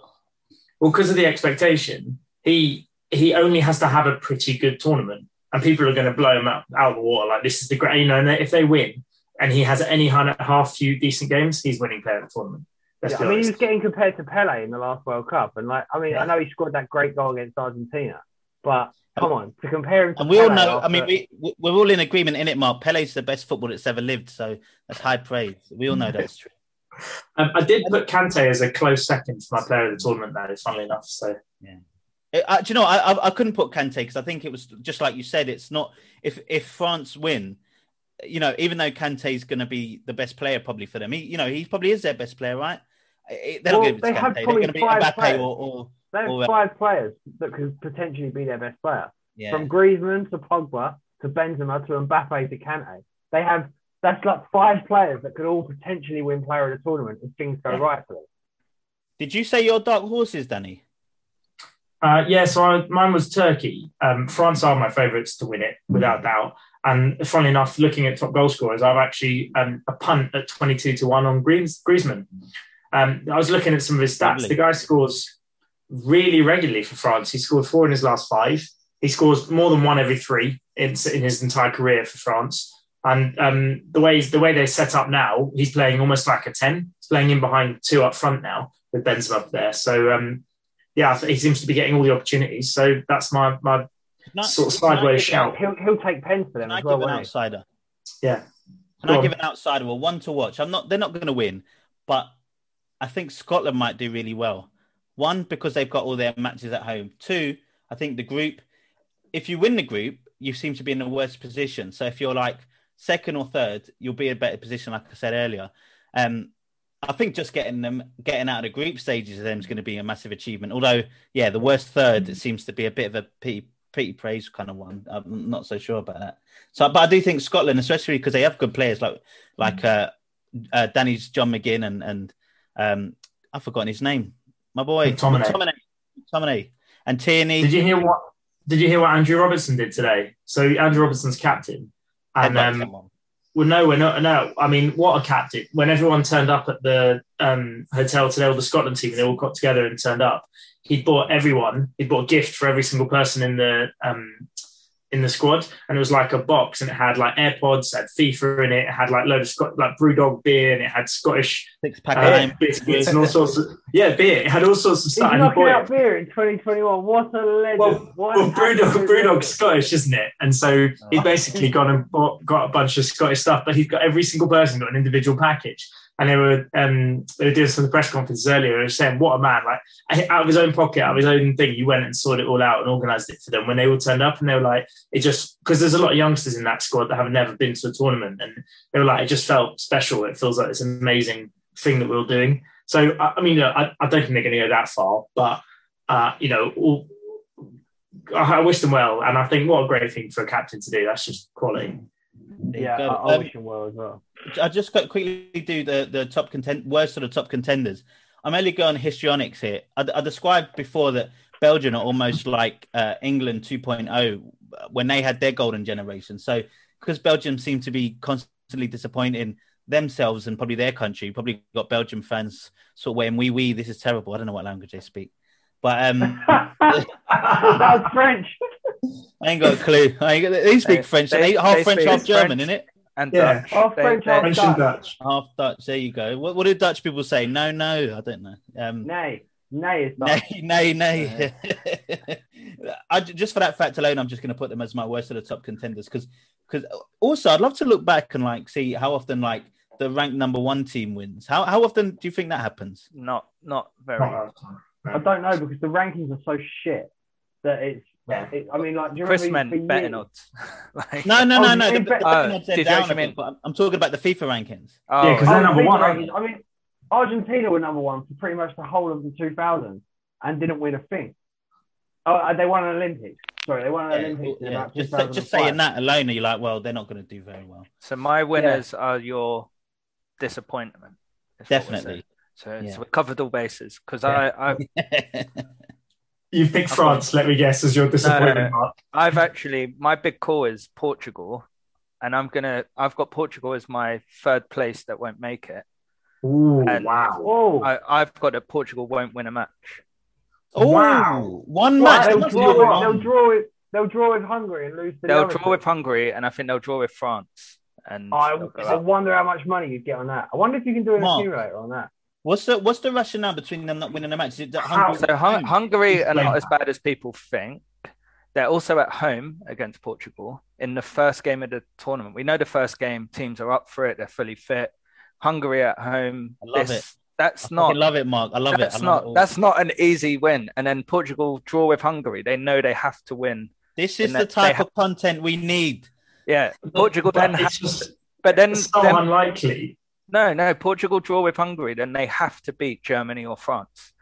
Speaker 5: well, because of the expectation, he he only has to have a pretty good tournament, and people are going to blow him out, out of the water. Like this is the great, you know. And if they win, and he has any half few decent games, he's winning player of the tournament.
Speaker 2: Yeah, I mean, he was getting compared to Pele in the last World Cup, and like, I mean, yeah. I know he scored that great goal against Argentina, but come on, to compare him to
Speaker 1: and we
Speaker 2: Pele
Speaker 1: all know. After... I mean, we we're all in agreement in it, Mark. Pele's the best footballer that's ever lived, so that's high praise. We all know that's true.
Speaker 5: Um, I did put Kante as a close second for my player of the tournament, though, funnily enough. So
Speaker 1: yeah. Uh, do you know? I, I, I couldn't put Kante because I think it was just like you said. It's not if if France win, you know, even though Kante is going to be the best player probably for them, he, you know, he probably is their best player, right? They're well, not going to be Kante. They're going to be Mbappe or, or,
Speaker 2: they have or, uh, five players that could potentially be their best player. Yeah. From Griezmann to Pogba to Benzema to Mbappe to Kante, they have that's like five players that could all potentially win player of the tournament if things go right for them.
Speaker 1: Did you say your dark horses, Danny?
Speaker 5: Uh, yeah, so I, mine was Turkey. Um, France are my favourites to win it, without doubt. And funnily enough, looking at top goal scorers, I've actually um, a punt at 22 to 1 on Greens, Griezmann. Um, I was looking at some of his stats. Lovely. The guy scores really regularly for France. He scored four in his last five. He scores more than one every three in, in his entire career for France. And um, the way the way they're set up now, he's playing almost like a ten. He's playing in behind two up front now with Benzema up there. So um, yeah, he seems to be getting all the opportunities. So that's my my not, sort of sideways shout.
Speaker 2: He'll, he'll take pens for them. Can I well,
Speaker 1: give an outsider?
Speaker 5: Yeah.
Speaker 1: Can Go I on. give an outsider a one to watch? I'm not. They're not going to win, but I think Scotland might do really well. One because they've got all their matches at home. Two, I think the group. If you win the group, you seem to be in the worst position. So if you're like second or third, you'll be in a better position, like I said earlier. Um, I think just getting them getting out of the group stages of them is going to be a massive achievement. Although, yeah, the worst third it seems to be a bit of a pity, pity praise kind of one. I'm not so sure about that. So, but I do think Scotland, especially because they have good players like like uh, uh, Danny's John McGinn and and um, I've forgotten his name. My boy
Speaker 5: McTominay.
Speaker 1: McTominay. and Tierney.
Speaker 5: Did you hear what? Did you hear what Andrew Robertson did today? So Andrew Robertson's captain and um, well, no, we're not. No, I mean, what a captain! When everyone turned up at the um, hotel today, all the Scotland team, they all got together and turned up. He bought everyone. He bought a gift for every single person in the um, in the squad, and it was like a box, and it had like AirPods, had FIFA in it, it had like load of Scot- like BrewDog beer, and it had Scottish
Speaker 1: six pack uh,
Speaker 5: biscuits and all sorts of yeah beer. It had all sorts of stuff.
Speaker 2: He's knocking out beer in 2021. What a legend! Well, what
Speaker 5: well BrewDog, BrewDog's Scottish, isn't it? And so he's oh. basically gone and bought, got a bunch of Scottish stuff, but he's got every single person got an individual package and they were um, they were doing some of the press conferences earlier. They were saying, "What a man! Like out of his own pocket, out of his own thing, he went and sorted it all out and organised it for them." When they all turned up, and they were like, "It just because there's a lot of youngsters in that squad that have never been to a tournament, and they were like, it just felt special. It feels like this amazing thing that we are doing." So I, I mean, I, I, don't think they're going to go that far, but uh, you know, all, I wish them well, and I think what a great thing for a captain to do. That's just quality.
Speaker 2: Yeah, I, I um, wish him well as well. I
Speaker 1: just quickly do the the top content worst sort of top contenders. I'm only going histrionics here. I, I described before that Belgium are almost like uh, England 2.0 when they had their golden generation. So because Belgium seem to be constantly disappointing themselves and probably their country, probably got Belgium fans sort of waiting, "We we this is terrible." I don't know what language they speak, but um,
Speaker 2: was French.
Speaker 1: I ain't got a clue. I ain't got, they speak they, French. They, they half French, half German, isn't it?
Speaker 4: And yeah. Dutch.
Speaker 2: Half French, half
Speaker 5: French Dutch. Dutch.
Speaker 1: Half Dutch. There you go. What, what do Dutch people say? No, no. I don't know. Um,
Speaker 2: nay. Nay is
Speaker 1: Dutch. Nay, nay, nay. I, just for that fact alone, I'm just going to put them as my worst of the top contenders because because also I'd love to look back and like see how often like the ranked number one team wins. How how often do you think that happens?
Speaker 4: Not not very. Often.
Speaker 2: I don't know because the rankings are so shit that it's.
Speaker 5: Yeah.
Speaker 2: It, I mean, like, do you
Speaker 4: Chris
Speaker 2: remember
Speaker 4: meant
Speaker 2: for
Speaker 4: betting odds. like,
Speaker 1: No, no,
Speaker 2: Oh,
Speaker 1: no, no. The,
Speaker 2: mean
Speaker 1: the
Speaker 2: bet-
Speaker 1: betting odds are
Speaker 4: did
Speaker 1: down a bit,
Speaker 4: mean-
Speaker 1: but I'm, I'm talking about the FIFA rankings.
Speaker 4: oh,
Speaker 5: Yeah, 'cause
Speaker 2: Oh,
Speaker 5: they're number one,
Speaker 2: rankings. I mean, Argentina were number one for pretty much the whole of the 2000s and didn't win a thing. Oh, uh, they won an Olympics. Sorry, they won an
Speaker 1: Yeah,
Speaker 2: Olympics. in
Speaker 1: yeah.
Speaker 2: about
Speaker 1: Just, just saying that alone, are you're like, well, they're not going to do very well.
Speaker 4: so my winners are your disappointment. is what we're
Speaker 1: Definitely.
Speaker 4: So,
Speaker 1: Yeah.
Speaker 4: so we covered all bases because
Speaker 1: Yeah.
Speaker 4: I, I
Speaker 5: You picked France, let me guess, as your disappointment mark.
Speaker 4: I've actually my big call is Portugal, and I'm gonna I've got Portugal as my third place that won't make it.
Speaker 5: Ooh,
Speaker 4: And-
Speaker 5: wow.
Speaker 2: Oh,
Speaker 4: I, I've got that Portugal won't win a match.
Speaker 1: oh,
Speaker 5: Wow.
Speaker 1: one
Speaker 2: Right,
Speaker 1: match.
Speaker 2: they'll,
Speaker 1: That's
Speaker 2: draw with, they'll draw with they'll draw with Hungary and lose to
Speaker 4: They'll
Speaker 2: other
Speaker 4: draw
Speaker 2: two.
Speaker 4: with Hungary, and I think they'll draw with France. And
Speaker 2: I, I wonder how much money you'd get on that. I wonder if you can do an
Speaker 1: Mark.
Speaker 2: accumulator on that.
Speaker 1: What's the what's the rationale between them not winning the match? Is it that Hungary-
Speaker 4: so Hun- Hungary are not as bad as people think. They're also at home against Portugal in the first game of the tournament. We know the first game teams are up for it; they're fully fit. Hungary at home.
Speaker 1: I love
Speaker 4: this-
Speaker 1: it.
Speaker 4: That's
Speaker 1: I
Speaker 4: not
Speaker 1: fucking love it, Mark. I love
Speaker 4: that's
Speaker 1: it. I love
Speaker 4: not
Speaker 1: it
Speaker 4: that's not an easy win. And then Portugal draw with Hungary. They know they have to win.
Speaker 1: This is the
Speaker 4: that they
Speaker 1: type
Speaker 4: have-
Speaker 1: of content we need.
Speaker 4: Yeah, Portugal
Speaker 5: But
Speaker 4: then.
Speaker 5: it's
Speaker 4: ha-
Speaker 5: just
Speaker 4: but then,
Speaker 5: it's so
Speaker 4: then
Speaker 5: unlikely.
Speaker 4: No, no. Portugal draw with Hungary. Then they have to beat Germany or France.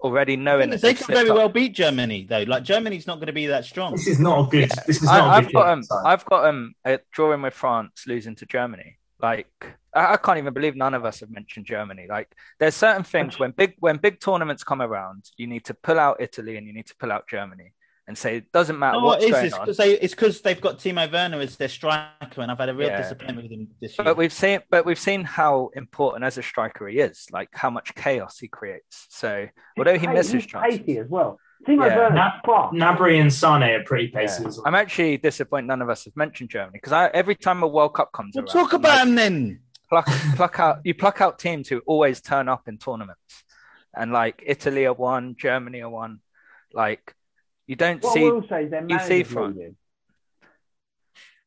Speaker 4: Already knowing that
Speaker 1: They
Speaker 4: they've
Speaker 1: could very
Speaker 4: up.
Speaker 1: well beat Germany, though. Like Germany's not going to be that strong.
Speaker 5: This is not a good. This is not
Speaker 4: I,
Speaker 5: a
Speaker 4: I've
Speaker 5: good
Speaker 4: got
Speaker 5: game
Speaker 4: um. I've got um, a drawing with France, losing to Germany. Like I, I can't even believe none of us have mentioned Germany. Like there's certain things when big when big tournaments come around, you need to pull out Italy and you need to pull out Germany and say it doesn't matter
Speaker 1: No,
Speaker 4: what's
Speaker 1: is
Speaker 4: going
Speaker 1: this?
Speaker 4: on.
Speaker 1: 'Cause they, it's because they've got Timo Werner as their striker, and I've had a real
Speaker 4: Yeah.
Speaker 1: disappointment with him this year.
Speaker 4: But we've seen, but we've seen how important as a striker he is, like how much chaos he creates. So although he
Speaker 2: Hey,
Speaker 4: misses
Speaker 2: he's
Speaker 4: chances,
Speaker 2: pacey as well. Timo
Speaker 4: Yeah.
Speaker 2: Werner's
Speaker 5: Nab-
Speaker 2: fast.
Speaker 5: Gnabry and Sane are pretty pacey
Speaker 4: yeah.
Speaker 5: as well.
Speaker 4: I'm actually disappointed none of us have mentioned Germany because I every time a World Cup comes
Speaker 1: We'll
Speaker 4: around,
Speaker 1: talk about
Speaker 4: like,
Speaker 1: him then.
Speaker 4: pluck pluck out you pluck out teams who always turn up in tournaments, and like Italy are one, Germany are one, like. You don't
Speaker 2: What
Speaker 4: see
Speaker 2: I will say is their
Speaker 4: you see
Speaker 2: manager's
Speaker 4: front.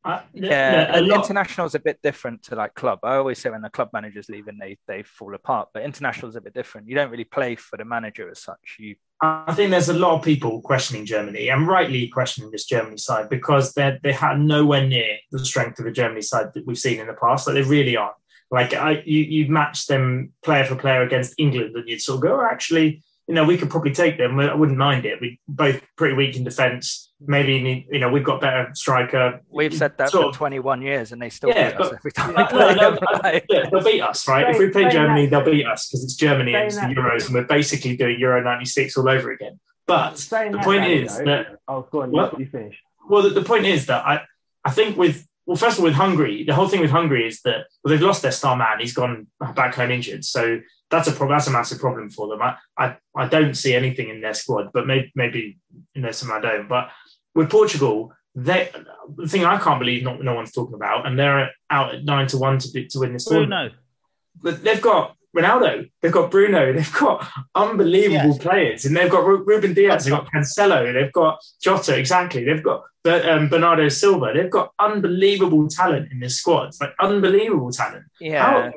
Speaker 5: Uh,
Speaker 4: Yeah,
Speaker 5: a
Speaker 4: and
Speaker 5: lot-
Speaker 4: international is a bit different to like club. I always say when the club manager's leaving, they they fall apart. But international is a bit different. You don't really play for the manager as such. You
Speaker 5: I think there's a lot of people questioning Germany and rightly questioning this Germany side because they they had nowhere near the strength of the Germany side that we've seen in the past. Like they really aren't. Like I, you you match them player for player against England, and you'd sort of go, oh, actually, you know, we could probably take them. I wouldn't mind it. We both pretty weak in defence. Maybe you know we've got better striker.
Speaker 4: we've said that
Speaker 5: Sort
Speaker 4: for
Speaker 5: of-
Speaker 4: 21 years, and they still
Speaker 5: Yeah,
Speaker 4: beat us
Speaker 5: but-
Speaker 4: every time.
Speaker 5: No,
Speaker 4: we
Speaker 5: no,
Speaker 4: them.
Speaker 5: no,
Speaker 4: Like-
Speaker 5: yeah, they'll beat us, right? if we play
Speaker 2: Saying
Speaker 5: Germany,
Speaker 2: that-
Speaker 5: they'll beat us because it's Germany and it's the
Speaker 2: Saying that-
Speaker 5: Euros, and we're basically doing Euro '96 all over again. But the point
Speaker 2: Danny,
Speaker 5: is
Speaker 2: though-
Speaker 5: that
Speaker 2: Oh, go on.
Speaker 5: What?
Speaker 2: You finish.
Speaker 5: Well, the, the point is that I, I think with well, first of all, with Hungary, the whole thing with Hungary is that well, they've lost their star man. He's gone back home injured, so that's a problem. That's a massive problem for them. I, I, I don't see anything in their squad, but maybe, maybe you know, some I don't. But with Portugal, they the thing I can't believe not no one's talking about, and they're out at nine to one to be, to win this tournament.
Speaker 1: Bruno.
Speaker 5: But they've got Ronaldo, they've got Bruno, they've got unbelievable
Speaker 1: Yes.
Speaker 5: players, and they've got Ruben Dias, they've got Cancelo, they've got Jota, exactly. They've got um, Bernardo Silva. They've got unbelievable talent in this squad. It's like unbelievable talent.
Speaker 4: yeah,
Speaker 5: How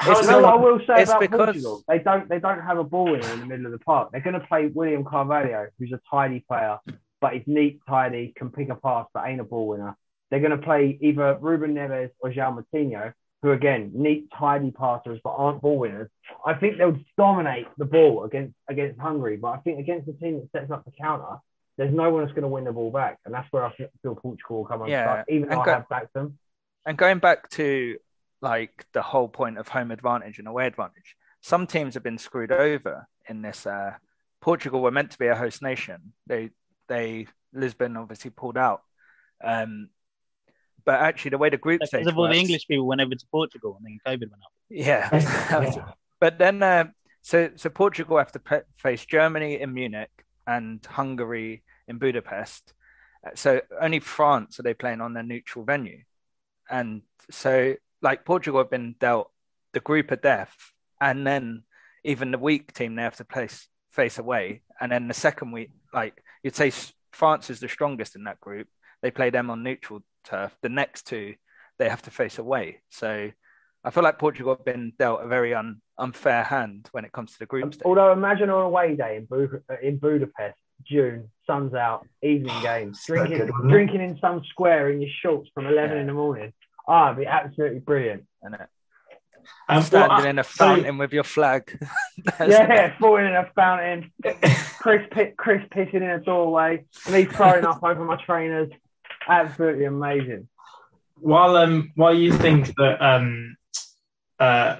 Speaker 4: It's
Speaker 5: is
Speaker 2: You know
Speaker 5: no
Speaker 2: I will say
Speaker 4: it's
Speaker 2: about
Speaker 4: because-
Speaker 2: Portugal? They don't they don't have a ball winner in the middle of the park. They're going to play William Carvalho, who's a tidy player, but he's neat, tidy, can pick a pass, but ain't a ball winner. They're going to play either Ruben Neves or João Moutinho, who again neat, tidy passers, but aren't ball winners. I think they'll dominate the ball against against Hungary, but I think against the team that sets up the counter, there's no one that's going to win the ball back, and that's where I feel Portugal will come
Speaker 4: Yeah,
Speaker 2: unstuck. Even though
Speaker 4: and
Speaker 2: I have backed them.
Speaker 4: and going back to like the whole point of home advantage and away advantage, some teams have been screwed over in this. Uh, Portugal were meant to be a host nation. They they Lisbon obviously pulled out. Um, but actually, the way the group stage
Speaker 6: Because of all the English people went over to Portugal and then COVID went up.
Speaker 4: Yeah.
Speaker 5: Yeah.
Speaker 4: but then, uh, so so Portugal have to pe- face Germany in Munich and Hungary in Budapest. Uh, So only France are they playing on their neutral venue, and so like Portugal have been dealt the group of death, and then even the weak team they have to place face away, and then the second week, like you'd say, France is the strongest in that group. They play them on neutral turf. The next two they have to face away. So I feel like Portugal have been dealt a very un, unfair hand when it comes to the group um, stage.
Speaker 2: Although imagine on a away day in, Bu- uh, in Budapest, June, sun's out, evening game, drinking good, drinking in some square in your shorts from eleven yeah. in the morning. Ah, it'd be absolutely brilliant.
Speaker 4: And I'm standing in a fountain with your flag.
Speaker 2: yeah, falling in a fountain. Chris, Chris pissing in a doorway, me throwing up over my trainers. Absolutely amazing.
Speaker 5: While um, while you think that um, uh,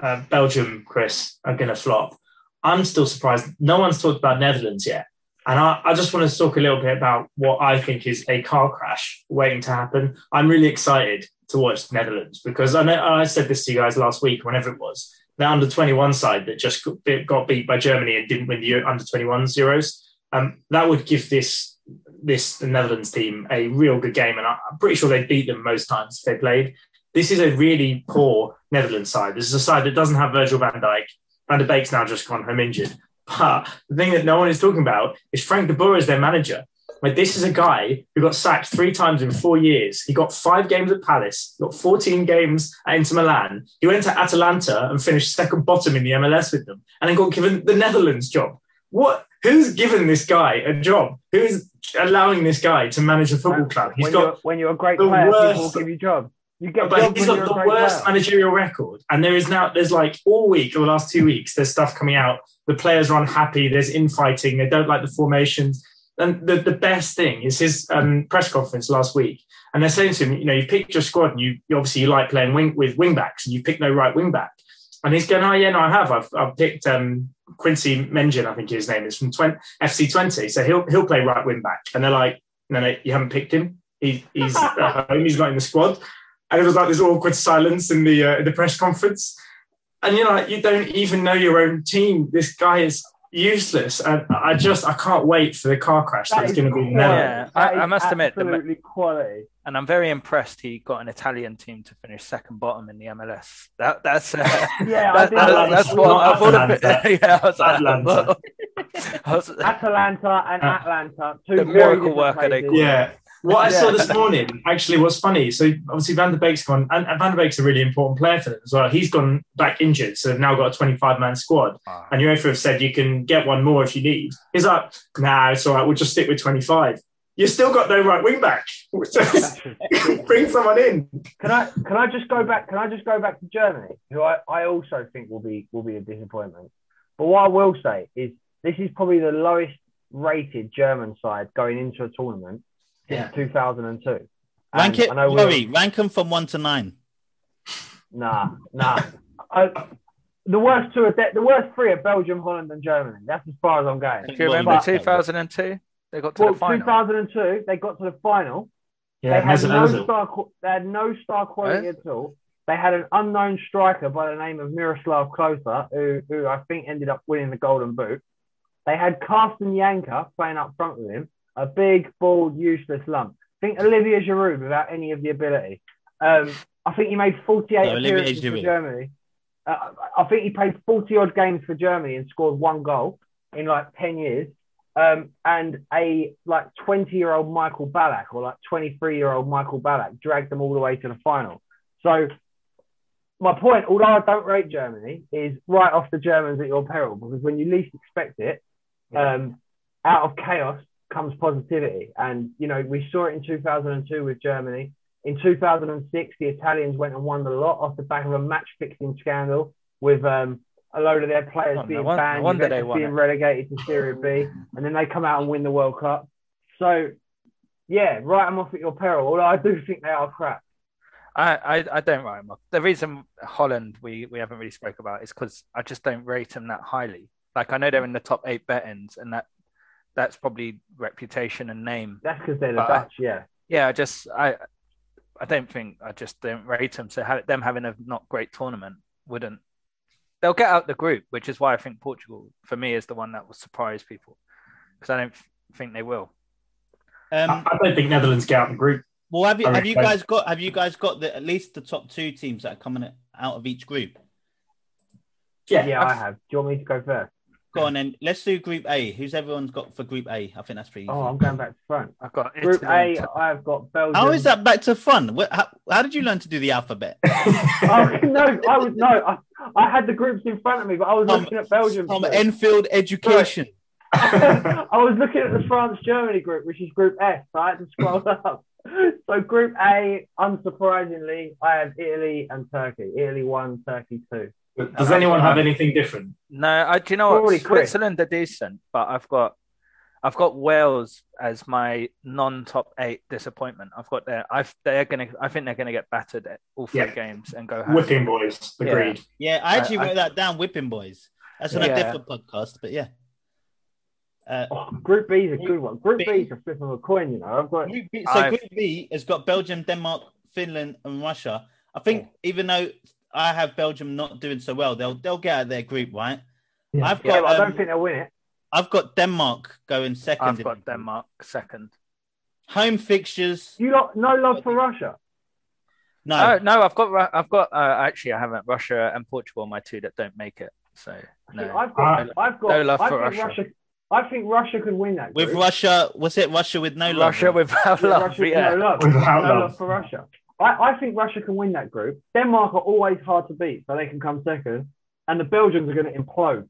Speaker 5: uh, Belgium, Chris, are going to flop, I'm still surprised. No one's talked about Netherlands yet. And I, I, just want to talk a little bit about what I think is a car crash waiting to happen. I'm really excited to watch Netherlands because I know I said this to you guys last week, whenever it was, the under 21 side that just got beat by Germany and didn't win the under 21 Euros. Um, that would give this this the Netherlands team a real good game, and I'm pretty sure they beat them most times they played. This is a really poor Netherlands side. This is a side that doesn't have Virgil van Dijk. Van der Beek's now just gone home injured. But the thing that no one is talking about is Frank de Boer is their manager. Like this is a guy who got sacked three times in four years. He got five games at Palace, got 14 games at Inter Milan. He went to Atalanta and finished second bottom in the MLS with them, and then got given the Netherlands job. What? Who's given this guy a job? Who's allowing this guy to manage a football club?
Speaker 2: He's when got you're, when you're a great player, worst, people will give you jobs. You get
Speaker 5: but he's got the worst player. managerial record, and there is now there's like all week or the last two weeks there's stuff coming out. The players are unhappy. There's infighting. They don't like the formations. And the, the best thing is his um, press conference last week, and they're saying to him, you know, you've picked your squad, and you, you obviously you like playing wing, with wing backs, and you picked no right wing back. And he's going, oh yeah, no, I have. I've, I've picked um, Quincy Mengen, I think his name is from 20, FC Twente, so he'll he'll play right wing back. And they're like, no, no, you haven't picked him. He, he's at home. He's not in the squad and it was like this awkward silence in the uh, in the press conference. And you know, you don't even know your own team. This guy is useless, and I just I can't wait for the car crash that that's going to be.
Speaker 4: Yeah, I, I, must admit,
Speaker 2: absolutely the, quality.
Speaker 4: And I'm very impressed. He got an Italian team to finish second bottom in the MLS. That that's uh, yeah, that, that, that's what I thought of it. yeah, I was
Speaker 2: Atlanta. I was, Atalanta and uh, Atlanta, two
Speaker 4: the miracle worker
Speaker 5: they call Yeah, what I saw this morning actually was funny. So obviously Van der Beek's gone, and, and Van der Beek's a really important player for them as well. He's gone back injured, so they've now got a 25 man squad. Ah. And UEFA have said you can get one more if you need. He's like, nah, it's all right. We'll just stick with 25. You still got no right wing back. bring someone in.
Speaker 2: Can I can I just go back? Can I just go back to Germany, who I, I also think will be will be a disappointment. But what I will say is this is probably the lowest rated German side going into a tournament yeah. 2002.
Speaker 1: Rank it, Rory, rank them from one to nine.
Speaker 2: Nah, nah. I, the worst two are de- the worst three are Belgium, Holland, and Germany. That's as far as I'm going.
Speaker 4: Do you remember 2002? They got to well, the final.
Speaker 2: 2002, they got to the final. Yeah, they had no star. They had no star quality at all. They had an unknown striker by the name of Miroslav Klose, who, who I think ended up winning the Golden Boot. They had Carsten Jancker playing up front with him a big, bald, useless lump. Think Olivier Giroud without any of the ability. Um, I think he made 48 no, appearances for Germany. Uh, I think he played 40 odd games for Germany and scored one goal in like 10 years. Um, and a like 20 year old Michael Ballack or like 23 year old Michael Ballack dragged them all the way to the final. So my point, although I don't rate Germany, is right off the Germans at your peril because when you least expect it, um, out of chaos, comes positivity. And, you know, we saw it in 2002 with Germany. In 2006, the Italians went and won the lot off the back of a match fixing scandal with um, a load of their players oh, being no banned, no being it. relegated to Serie B, and then they come out and win the World Cup. So, yeah, write them off at your peril. Although I do think they are crap.
Speaker 4: I, I, I don't write them off. The reason Holland we, we haven't really spoke about is because I just don't rate them that highly. Like I know they're in the top eight bettings, and that that's probably reputation and name.
Speaker 2: That's because they're the but Dutch, yeah.
Speaker 4: Yeah, I just I I don't think I just don't rate them. So have, them having a not great tournament wouldn't. They'll get out the group, which is why I think Portugal, for me, is the one that will surprise people because I don't think they will.
Speaker 5: Um, I, I don't think Netherlands get out the group.
Speaker 1: Well, have you have you guys got have you guys got the, at least the top two teams that are coming out of each group?
Speaker 2: Yeah, yeah, I have. Do you want me to go first?
Speaker 1: Go on then. Let's do Group A. Who's everyone's got for Group A? I think that's pretty. Oh, easy.
Speaker 2: Oh, I'm going back to front.
Speaker 4: I've got
Speaker 2: Group
Speaker 4: Italy
Speaker 2: A.
Speaker 4: and-
Speaker 2: I've got Belgium.
Speaker 1: How is that back to front? How, how did you learn to do the alphabet?
Speaker 2: oh, no, I was no. I, I had the groups in front of me, but I was
Speaker 1: From-
Speaker 2: looking at Belgium.
Speaker 1: From
Speaker 2: first.
Speaker 1: Enfield Education.
Speaker 2: I was looking at the France Germany group, which is Group S. So I had to scroll up. So Group A, unsurprisingly, I have Italy and Turkey. Italy one, Turkey two.
Speaker 5: Does anyone have anything different?
Speaker 4: No, I, do you know what?
Speaker 2: Probably Chris.
Speaker 4: Switzerland are decent, but I've got I've got Wales as my non-top eight disappointment. I've got their I they're gonna I think they're gonna get battered at all three
Speaker 5: Yeah.
Speaker 4: games and go home.
Speaker 5: Whipping boys, agreed.
Speaker 1: Yeah, I actually
Speaker 4: I- I-
Speaker 1: wrote that down. Whipping boys. That's on
Speaker 4: Yeah.
Speaker 1: a different podcast, but yeah. Uh,
Speaker 2: Oh, group B is a good one. Group
Speaker 1: B.
Speaker 2: B is a flip of a coin, you know. I've got
Speaker 1: Group B, so
Speaker 4: I've-
Speaker 1: Group B has got Belgium, Denmark, Finland, and Russia. I think
Speaker 2: Oh.
Speaker 1: even though I have Belgium not doing so well, they'll they'll get out of their group, right?
Speaker 2: Yeah.
Speaker 1: I've got
Speaker 2: but I don't
Speaker 1: um,
Speaker 2: think they'll win it.
Speaker 1: I've got Denmark going second.
Speaker 4: I've got. Denmark second.
Speaker 1: Home fixtures.
Speaker 2: You got no love for Russia.
Speaker 1: No,
Speaker 4: Oh no, I've got I've got uh, actually I haven't Russia and Portugal my two that don't make it. So no.
Speaker 2: I've got,
Speaker 4: No-
Speaker 2: I've got,
Speaker 4: no love
Speaker 2: I
Speaker 4: for Russia.
Speaker 2: Russia. I think Russia could win that.
Speaker 1: with. Russia, was it Russia with no love?
Speaker 4: Russia without
Speaker 2: Yeah,
Speaker 4: love.
Speaker 2: Russia,
Speaker 4: yeah.
Speaker 2: no love.
Speaker 5: Without
Speaker 2: no
Speaker 5: love.
Speaker 2: love for Russia. I, I think Russia can win that group. Denmark are always hard to beat, so they can come second. And the Belgians are going to implode.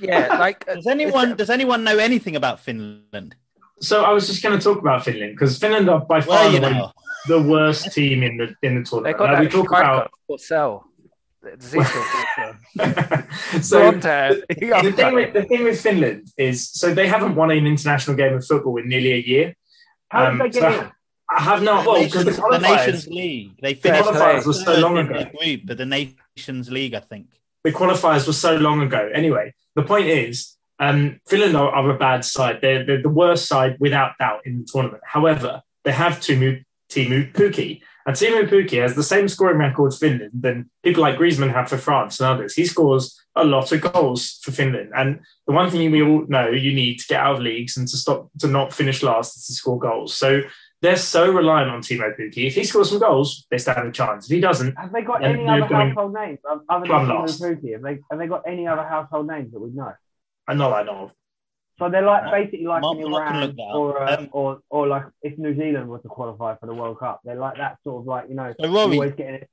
Speaker 4: yeah, like uh,
Speaker 1: Does anyone does anyone know anything about Finland?
Speaker 5: So I was just going to talk about Finland because Finland are by far
Speaker 1: you
Speaker 5: the, the worst team in the in the tournament.
Speaker 4: got
Speaker 5: Now, we talk about
Speaker 4: for sell.
Speaker 5: so
Speaker 4: so
Speaker 5: the thing with the thing with Finland is so they haven't won an international game of football in nearly a year.
Speaker 2: How
Speaker 5: Um,
Speaker 2: did they
Speaker 5: so
Speaker 2: get in?
Speaker 5: I have not.
Speaker 1: the,
Speaker 5: Well, because the
Speaker 1: the Nations League. They
Speaker 5: the
Speaker 1: finished
Speaker 5: qualifiers were so long ago.
Speaker 1: group, but the Nations League, I think.
Speaker 5: the qualifiers were so long ago. Anyway, the point is, um, Finland are, are a bad side. They're, they're the worst side without doubt in the tournament. However, they have Teemu, Teemu Pukki. And Teemu Pukki has the same scoring record Finland than people like Griezmann have for France and others. He scores a lot of goals for Finland. And the one thing we all know you need to get out of leagues and to stop to not finish last is to score goals. So they're so reliant on Timo Pukki. If he scores some goals, they stand a chance. If he doesn't,
Speaker 2: Have they got any other
Speaker 5: going-
Speaker 2: household names um, other than
Speaker 5: lost.
Speaker 2: Teemu Pukki? Have they, have they got any other household names that we know?
Speaker 5: I know I know of.
Speaker 2: So they're like basically like
Speaker 1: Mark-
Speaker 2: in
Speaker 1: Mark can
Speaker 2: Iran
Speaker 1: look that up.
Speaker 2: or, uh,
Speaker 1: Um,
Speaker 2: or or like if New Zealand was to qualify for the World Cup, they're like that sort of like you know
Speaker 1: So Rory,
Speaker 2: always getting it.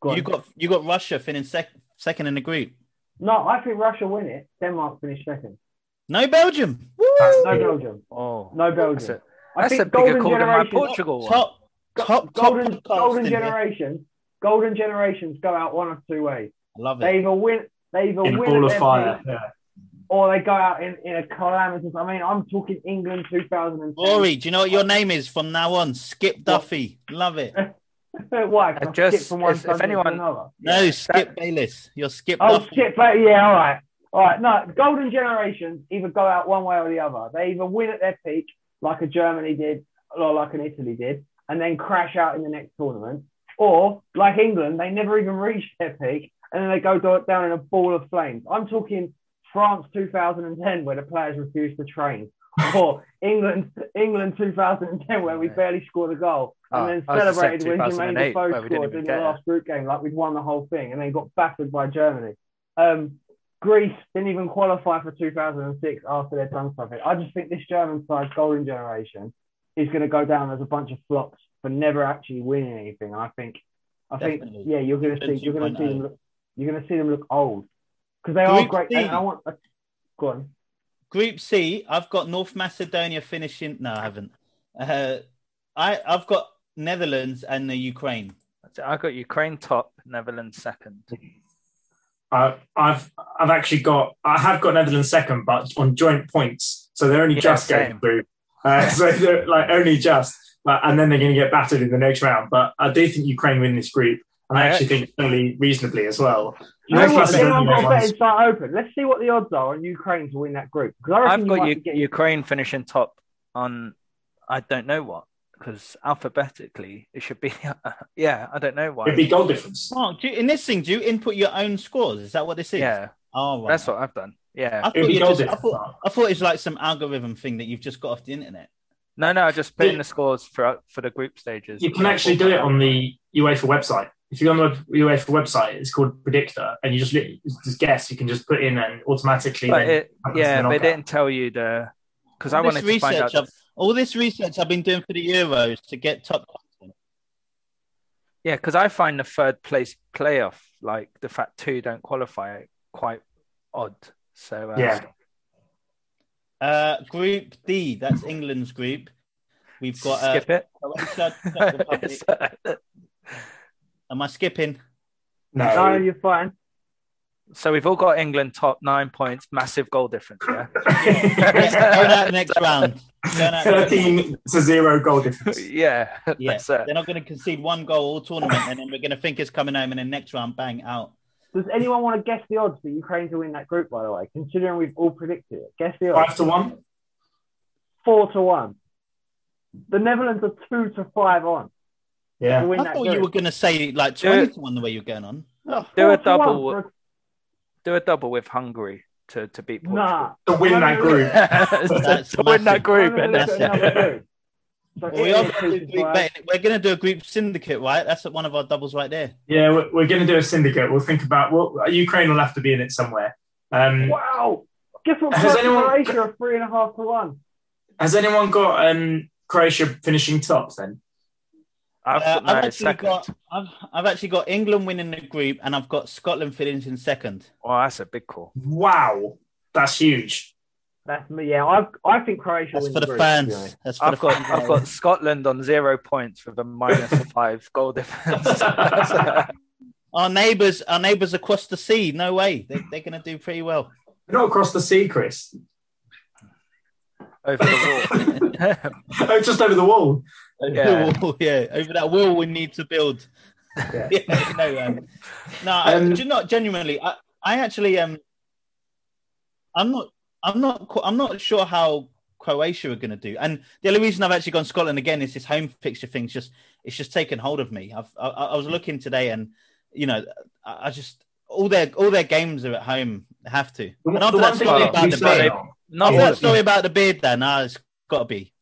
Speaker 2: Go
Speaker 1: you got you got Russia finishing sec- second in the group.
Speaker 2: no, I think Russia win it. Denmark finish second.
Speaker 1: No Belgium.
Speaker 5: That's
Speaker 2: No. Belgium.
Speaker 4: Oh,
Speaker 2: No Belgium.
Speaker 4: A,
Speaker 2: I
Speaker 4: that's a
Speaker 2: think
Speaker 4: bigger
Speaker 2: golden
Speaker 4: call than my
Speaker 2: generation.
Speaker 4: Portugal one.
Speaker 1: Top top top
Speaker 2: golden
Speaker 1: podcast
Speaker 2: golden
Speaker 1: in here.
Speaker 2: generations. Golden generations go out one of two ways.
Speaker 1: I love it.
Speaker 2: They
Speaker 1: it.
Speaker 2: either win. They either
Speaker 5: In a
Speaker 2: win
Speaker 5: ball of fire.
Speaker 2: peak,
Speaker 5: Yeah.
Speaker 2: or they go out in, in a calamitous. I mean, I'm talking England 2010.
Speaker 1: Rory, do you know what your name is from now on? Skip Duffy. Love it.
Speaker 2: Why? 'Cause
Speaker 4: I
Speaker 2: I
Speaker 4: just-
Speaker 2: skip from one
Speaker 4: if- if anyone-
Speaker 2: to another.
Speaker 1: No,
Speaker 4: Yeah,
Speaker 1: Skip
Speaker 4: that-
Speaker 1: Bayless. You're Skip
Speaker 2: Oh,
Speaker 1: Duffy.
Speaker 2: skip. But yeah, all right, all right. No, golden generations either go out one way or the other. They either win at their peak, like a Germany did, or like an Italy did, and then crash out in the next tournament, or like England, they never even reach their peak, and then they go down in a ball of flames. I'm talking France 2010, where the players refused to train. Or England, England 2010, where we barely scored a goal, and
Speaker 4: Oh,
Speaker 2: then
Speaker 4: I was gonna say
Speaker 2: celebrated when Jermaine
Speaker 4: 2008,
Speaker 2: Defoe
Speaker 4: where we didn't
Speaker 2: scored in the last group game, like we'd won the whole thing, and then got battered by Germany. Um, Greece didn't even qualify for 2006 after they'd done something. I just think this German side's golden generation is going to go down as a bunch of flops for never actually winning anything. I think, I think, yeah, you're going to see, you're going to see them look, you're going to see them look old because they are great.
Speaker 1: C.
Speaker 2: And I want, go on.
Speaker 1: Group C, I've got North Macedonia finishing. No, I haven't. Uh, I I've got Netherlands and the Ukraine.
Speaker 4: I got Ukraine top, Netherlands second.
Speaker 5: Uh, I've I've actually got I have got Netherlands second, but on joint points, so they're only
Speaker 4: Yeah,
Speaker 5: just
Speaker 4: same.
Speaker 5: getting through. Uh, so they're like only just, but and then they're going to get battered in the next round. But I do think Ukraine win this group, and I
Speaker 4: I
Speaker 5: actually think fairly reasonably as well.
Speaker 2: You know what?
Speaker 5: Macedonia
Speaker 2: Anyone got a
Speaker 5: one's-
Speaker 2: betting site open? Let's see what the odds are on Ukraine to win that group. Because I reckon
Speaker 4: I've
Speaker 2: you
Speaker 4: got
Speaker 2: might
Speaker 4: U-
Speaker 2: be
Speaker 4: Ukraine finishing top on, I don't know what, because alphabetically it should be. yeah, I don't know why.
Speaker 5: It'd be goal difference.
Speaker 1: Mark, do you, in this thing, do you input your own scores? Is that what this is?
Speaker 4: yeah,
Speaker 1: Oh, right.
Speaker 4: that's what I've done. Yeah.
Speaker 1: I thought,
Speaker 5: It'd be goal
Speaker 1: just, I, thought, I thought it's like some algorithm thing that you've just got off the internet.
Speaker 4: No, no, I just put in the scores for for the group stages.
Speaker 5: You can actually do it on the UEFA website. if you go on the UEFA website, it's called Predictor, and you just just guess. You can just put in and automatically.
Speaker 4: But it, yeah, they didn't tell you the because I wanted to find out.
Speaker 1: I've, all this research I've been doing for the Euros to get top.
Speaker 4: Yeah, because I find the third place playoff, like the fact two don't qualify, quite odd. So uh,
Speaker 5: yeah.
Speaker 1: Uh, group D, that's England's group. We've got
Speaker 4: uh, skip
Speaker 1: it. Am I skipping?
Speaker 2: No, no you're fine.
Speaker 4: So we've all got England top nine points, massive goal difference. Yeah,
Speaker 1: going out next round.
Speaker 5: Thirteen to zero goal difference.
Speaker 4: yeah,
Speaker 1: yeah. They're not going to concede one goal all tournament, and then we're going to think it's coming home, and then next round, bang out.
Speaker 2: Does anyone want to guess the odds for Ukraine to win that group? By the way, considering we've all predicted it, guess the odds.
Speaker 5: Five to one.
Speaker 2: Four to one. The Netherlands are two to five on.
Speaker 5: Yeah,
Speaker 1: I thought you were going to say like twenty to one the way you're going on.
Speaker 4: Oh, do a double do a double with Hungary to, to beat Portugal.
Speaker 2: Nah,
Speaker 5: to win that group.
Speaker 4: to win that group.
Speaker 1: And that's we are going we're going to do a group syndicate, right? That's one of our doubles right there.
Speaker 5: Yeah, we're, we're going to do a syndicate. We'll think about well, Ukraine will have to be in it somewhere. Um,
Speaker 2: wow! Guess what? Has anyone, Croatia three and a half to one.
Speaker 5: Has anyone got um, Croatia finishing top then?
Speaker 1: I've, uh, I've actually got I've, I've actually got England winning the group, and I've got Scotland finishing second.
Speaker 4: Oh, that's a big call!
Speaker 5: Wow, that's huge.
Speaker 2: That's me. Yeah, I've I think Croatia.
Speaker 1: That's for the,
Speaker 2: group,
Speaker 1: fans. That's for
Speaker 4: I've
Speaker 1: the
Speaker 4: got
Speaker 1: fans.
Speaker 4: I've got Scotland on zero points with a minus five goal difference.
Speaker 1: our neighbours, our neighbours across the sea. No way, they, they're going to do pretty well.
Speaker 5: Not across the sea, Chris.
Speaker 4: Over the
Speaker 5: wall. oh, just over the wall
Speaker 1: yeah. Wall, yeah, over that wall we need to build. Yeah, yeah no, um, no, um, I, not genuinely. I, I actually um, I'm not, I'm not, I'm not sure how Croatia are going to do. And the only reason I've actually gone Scotland again is this home fixture thing. just, it's just taken hold of me. I've, I, I was looking today, and you know, I, I, just all their all their games are at home. Have to. And after that story about the beard, that story about the beard, then nah, it's got to be.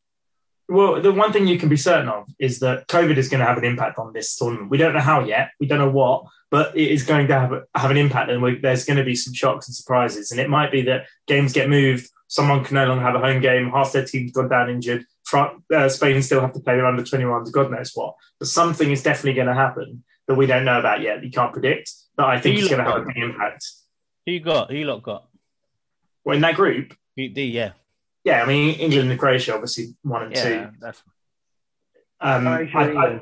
Speaker 5: Well, the one thing you can be certain of is that COVID is going to have an impact on this tournament. We don't know how yet. We don't know what, but it is going to have, have an impact, and we, there's going to be some shocks and surprises. And it might be that games get moved. Someone can no longer have a home game. Half their team's gone down injured. Uh, Spain still have to play their under 21s. God knows what. But something is definitely going to happen that we don't know about yet. You can't predict. That I think is going to have a big impact.
Speaker 1: Who you got? Who you lot got?
Speaker 5: Well, in that group,
Speaker 1: Group D, yeah
Speaker 5: yeah, I mean England and Croatia obviously one and
Speaker 4: yeah,
Speaker 5: two.
Speaker 4: That's...
Speaker 5: Um, I, I,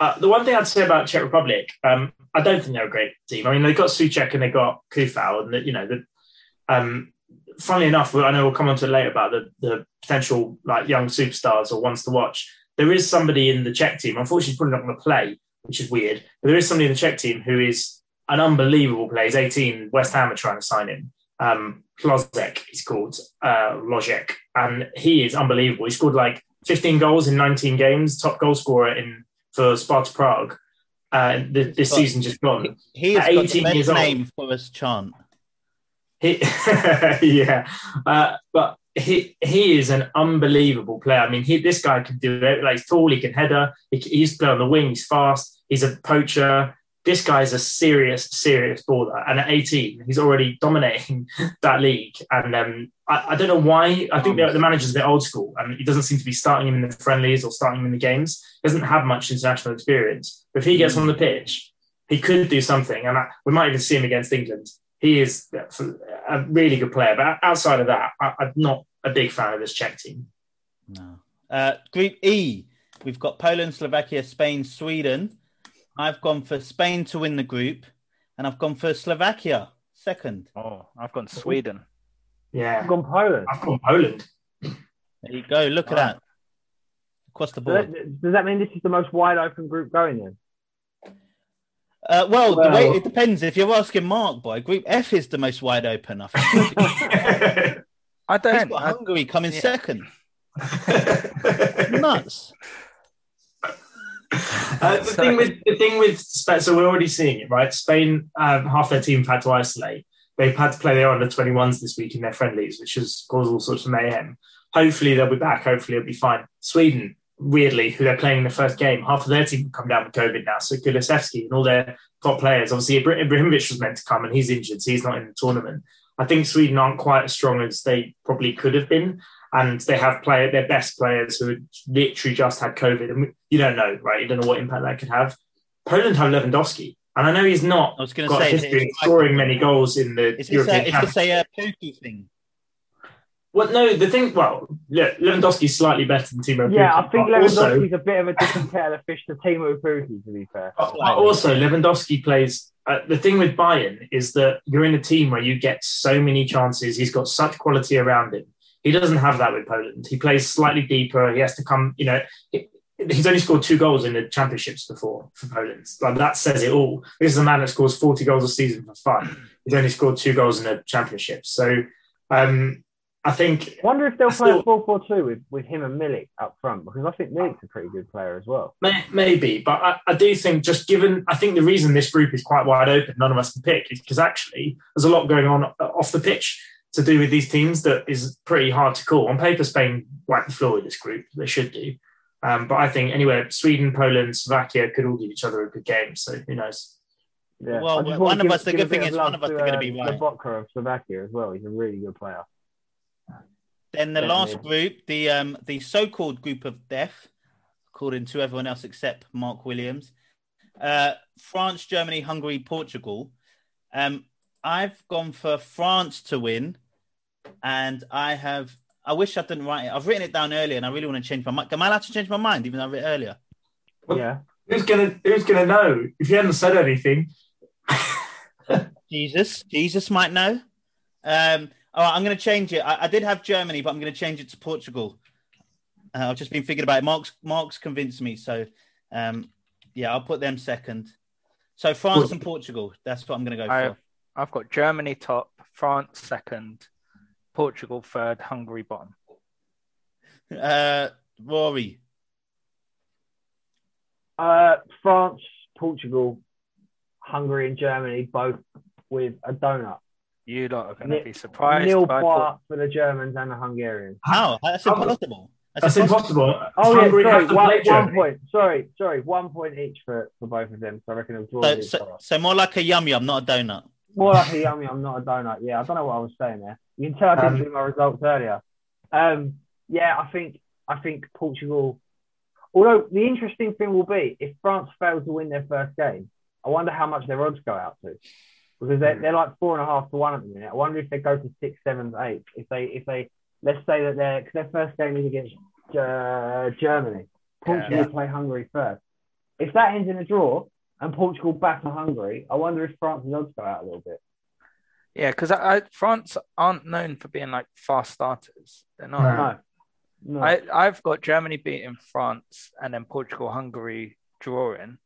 Speaker 5: uh, the one thing I'd say about Czech Republic, um, I don't think they're a great team. I mean, they got Souček and they got Coufal, and the, you know, the, um, funnily enough, I know we'll come on to later about the, the potential like young superstars or ones to watch. There is somebody in the Czech team. Unfortunately, he's probably not going to play, which is weird. But there is somebody in the Czech team who is an unbelievable player. He's 18. West Ham are trying to sign him. Um, Hložek, he's called uh, and he is unbelievable. He scored like 15 goals in 19 games, top goal scorer in for Sparta Prague. Uh, this got, season just gone.
Speaker 1: He, has got the best name for us chant.
Speaker 5: He, yeah, uh, but he he is an unbelievable player. I mean, he, this guy can do it. Like he's tall, he can header. He, he's play on the wing. He's fast. He's a poacher this guy's a serious, serious baller. And at 18, he's already dominating that league. And um, I, I, don't know why. I think the, the, manager's a bit old school and he doesn't seem to be starting him in the friendlies or starting him in the games. He doesn't have much international experience. But if he gets on the pitch, he could do something. And I, we might even see him against England. He is a really good player. But outside of that, I, I'm not a big fan of this Czech team.
Speaker 1: No. Uh, group E, we've got Poland, Slovakia, Spain, Sweden. I've gone for Spain to win the group, and I've gone for Slovakia second.
Speaker 4: Oh, I've gone Sweden.
Speaker 5: Yeah,
Speaker 2: I've gone Poland.
Speaker 5: I've gone Poland.
Speaker 1: There you go. Look at that. Across the board.
Speaker 2: Does that, does that, mean this is the most wide open group going then?
Speaker 1: Uh, well, well, the way it depends. If you're asking Mark, boy, Group F is the most wide open. I think.
Speaker 4: I don't.
Speaker 1: got Hungary coming yeah. second. Nuts.
Speaker 5: Uh, the thing with the thing with Spain, so we're already seeing it, right? Spain, um, half their team have had to isolate. They've had to play their under 21s this week in their friendlies, which has caused all sorts of mayhem. Hopefully they'll be back. Hopefully it'll be fine. Sweden, weirdly, who they're playing in the first game, half of their team come down with COVID now. So Kulusevski and all their top players. Obviously, Ibrahimovic was meant to come and he's injured, so he's not in the tournament. I think Sweden aren't quite as strong as they probably could have been. And they have player their best players who literally just had COVID. And you don't know, right? You don't know what impact that could have. Poland have Lewandowski. And I know he's not I was got say, a history of scoring many goals in the
Speaker 1: is
Speaker 5: European
Speaker 1: Is this a, Pukki thing?
Speaker 5: Well, no, the thing, well, look, Lewandowski's slightly better than Timo
Speaker 2: Yeah, I think Lewandowski's also, a bit of a different kettle of fish to Timo Pukki, to be fair.
Speaker 5: Also, Lewandowski plays, uh, the thing with Bayern is that you're in a team where you get so many chances. He's got such quality around him. He doesn't have that with Poland. He plays slightly deeper. He has to come, you know, he's only scored two goals in the championships before for Poland. Like that says it all. This is a man that scores 40 goals a season for fun. He's only scored two goals in the championships. So um, I think.
Speaker 2: Wonder if they'll play a 4 4 2 with, with him and Milik up front because I think Milik's a pretty good player as well.
Speaker 5: May, maybe, but I, I, do think just given, I think the reason this group is quite wide open, none of us can pick, is because actually there's a lot going on off the pitch to do with these teams that is pretty hard to call. On paper, Spain wipe the floor with this group. They should do. Um, but I think anywhere Sweden, Poland, Slovakia could all give each other a good game. So who knows?
Speaker 1: Yeah. Well, one of us. The good thing is one of us are going to be right.
Speaker 2: Lobotka of Slovakia as well. He's a really good player.
Speaker 1: Then the last group, the um, the so-called group of death, according to everyone else except Mark Williams, uh, France, Germany, Hungary, Portugal. Um, I've gone for France to win, and I have I wish I didn't write it. I've written it down earlier, and I really want to change my mind. Am I allowed to change my mind, even though I wrote it earlier?
Speaker 2: Well, yeah.
Speaker 5: Who's gonna Who's gonna know if you hadn't said anything?
Speaker 1: Jesus, Jesus might know. Um, all right, I'm going to change it. I, I, did have Germany, but I'm going to change it to Portugal. Uh, I've just been thinking about it. Mark's Mark's convinced me, so um, yeah, I'll put them second. So France and Portugal. That's what I'm going to go
Speaker 4: I,
Speaker 1: for.
Speaker 4: I've got Germany top, France second, Portugal third, Hungary bottom.
Speaker 1: Uh, Rory.
Speaker 2: Uh, France, Portugal, Hungary, and Germany both with a donut.
Speaker 4: You lot are going to be surprised.
Speaker 2: Nil point for the Germans and the Hungarians.
Speaker 1: How? That's impossible.
Speaker 5: That's, That's impossible. impossible.
Speaker 2: Oh Hungary yeah, sorry, one, one point. Sorry, sorry, one point each for, for both of them. So I reckon it'll
Speaker 1: so, so, so, more like a yum yum, not a donut.
Speaker 2: More like a I'm not a donut. Yeah, I don't know what I was saying there. You can tell I didn't um, do my results earlier. Um, yeah, I think I think Portugal. Although the interesting thing will be if France fails to win their first game, I wonder how much their odds go out to, because they're, they're like four and a half to one at the minute. I wonder if they go to six, seven, eight. If they if they let's say that their their first game is against uh, Germany, Portugal yeah. play Hungary first. If that ends in a draw and Portugal batter Hungary, I wonder if France's odds go out a little bit.
Speaker 4: Yeah, because France aren't known for being like fast starters. They're not.
Speaker 2: No.
Speaker 4: no. I, I've got Germany beating France and then Portugal, Hungary drawing.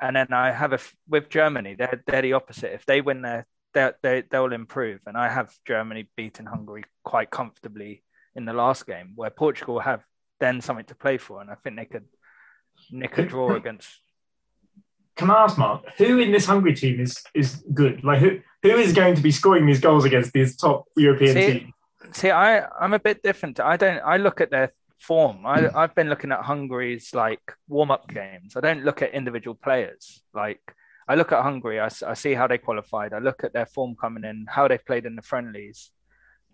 Speaker 4: And then I have a with Germany, they're they're the opposite. If they win their they they they'll improve. And I have Germany beating Hungary quite comfortably in the last game, where Portugal have then something to play for, and I think they could nick a draw against
Speaker 5: can I ask Mark, who in this Hungary team is is good? Like who who is going to be scoring these goals against these top European see, teams?
Speaker 4: See, I I'm a bit different. I don't. I look at their form. I I've been looking at Hungary's like warm up games. I don't look at individual players. Like I look at Hungary. I, I see how they qualified. I look at their form coming in, how they played in the friendlies.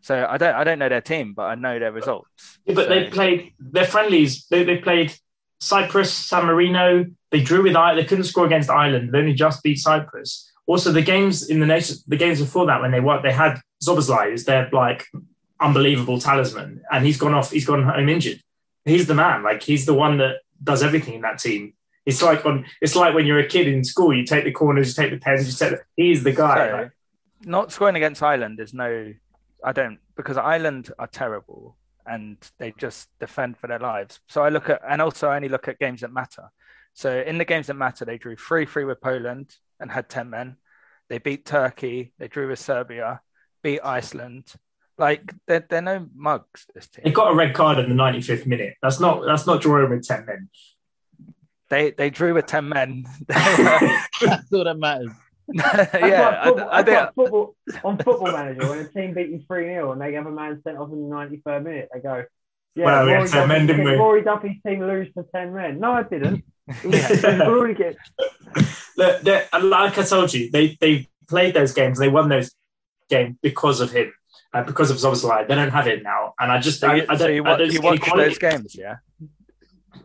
Speaker 4: So I don't I don't know their team, but I know their results.
Speaker 5: Yeah, but
Speaker 4: so.
Speaker 5: they played their friendlies. They they played Cyprus, San Marino. They drew with Ireland. They couldn't score against Ireland. They only just beat Cyprus. Also, the games in the nation, the games before that, when they won, they had Szoboszlai, who's their like unbelievable talisman, and he's gone off. He's gone home injured. He's the man. Like he's the one that does everything in that team. It's like on. It's like when you're a kid in school. You take the corners, you take the pens, you take. The, he's the guy. So,
Speaker 4: not scoring against Ireland is no. I don't because Ireland are terrible and they just defend for their lives. So I look at, and also I only look at games that matter. So in the games that matter, they drew 3 3 with Poland and had 10 men. They beat Turkey, they drew with Serbia, beat Iceland. Like they're, they're no mugs. This team.
Speaker 5: They got a red card in the 95th minute. That's not that's not drawing with 10 men.
Speaker 4: They they drew with 10 men.
Speaker 1: that's all that matters.
Speaker 4: yeah,
Speaker 2: football, I, I think football, on Football Manager when a team beat you three 0 and they have a man sent off in the ninety third minute, they go, Yeah, well, Rory, yeah, men, didn't we? Rory Duffy's team lose to 10 men. No, I didn't. Look,
Speaker 5: like I told you, they, they played those games, they won those games because of him. Uh, because of Szoboszlai, they don't have it now, and I just
Speaker 4: so
Speaker 5: you, I, I
Speaker 4: so you,
Speaker 5: I
Speaker 4: don't you watch those games, yeah.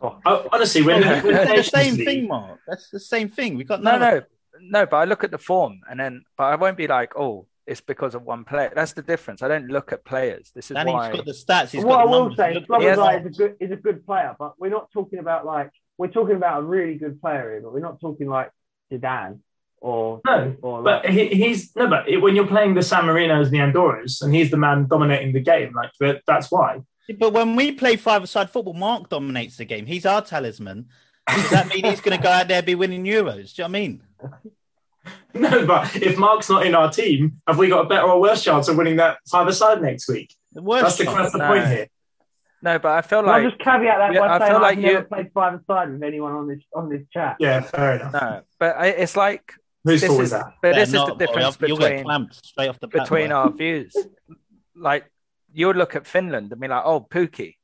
Speaker 5: Oh. honestly, when,
Speaker 1: when the same thing, Mark. That's the same thing. We got
Speaker 4: no, no, no. But I look at the form, and then, but I won't be like, oh, it's because of one player. That's the difference. I don't look at players. This is
Speaker 1: Danny's
Speaker 4: why.
Speaker 1: He's got the stats. He's
Speaker 2: what
Speaker 1: got
Speaker 2: I will
Speaker 1: numbers.
Speaker 2: say, Szoboszlai is a good is a good player, but we're not talking about like we're talking about a really good player here, but we're not talking like Zidane or
Speaker 5: no.
Speaker 2: Or
Speaker 5: like, but he, he's no, but when you're playing the San Marinos and the Andorras, and he's the man dominating the game, like that's why.
Speaker 1: But when we play five-a-side football, Mark dominates the game. He's our talisman. Does that mean he's going to go out there and be winning Euros? Do you know what I mean?
Speaker 5: No, but if Mark's not in our team, have we got a better or worse chance of winning that five-a-side next week?
Speaker 1: The worst
Speaker 5: that's the, that's the point here.
Speaker 4: No, but I feel like
Speaker 2: I'll just caveat that yeah, by I saying feel like I've you... never played five-a-side with anyone on this on this chat.
Speaker 5: Yeah, fair enough.
Speaker 4: No, but I, it's like
Speaker 5: Whose fault is that?
Speaker 4: But this is the difference between
Speaker 1: straight off the
Speaker 4: between our views. Like you would look at Finland and be like, "Oh, Pukki,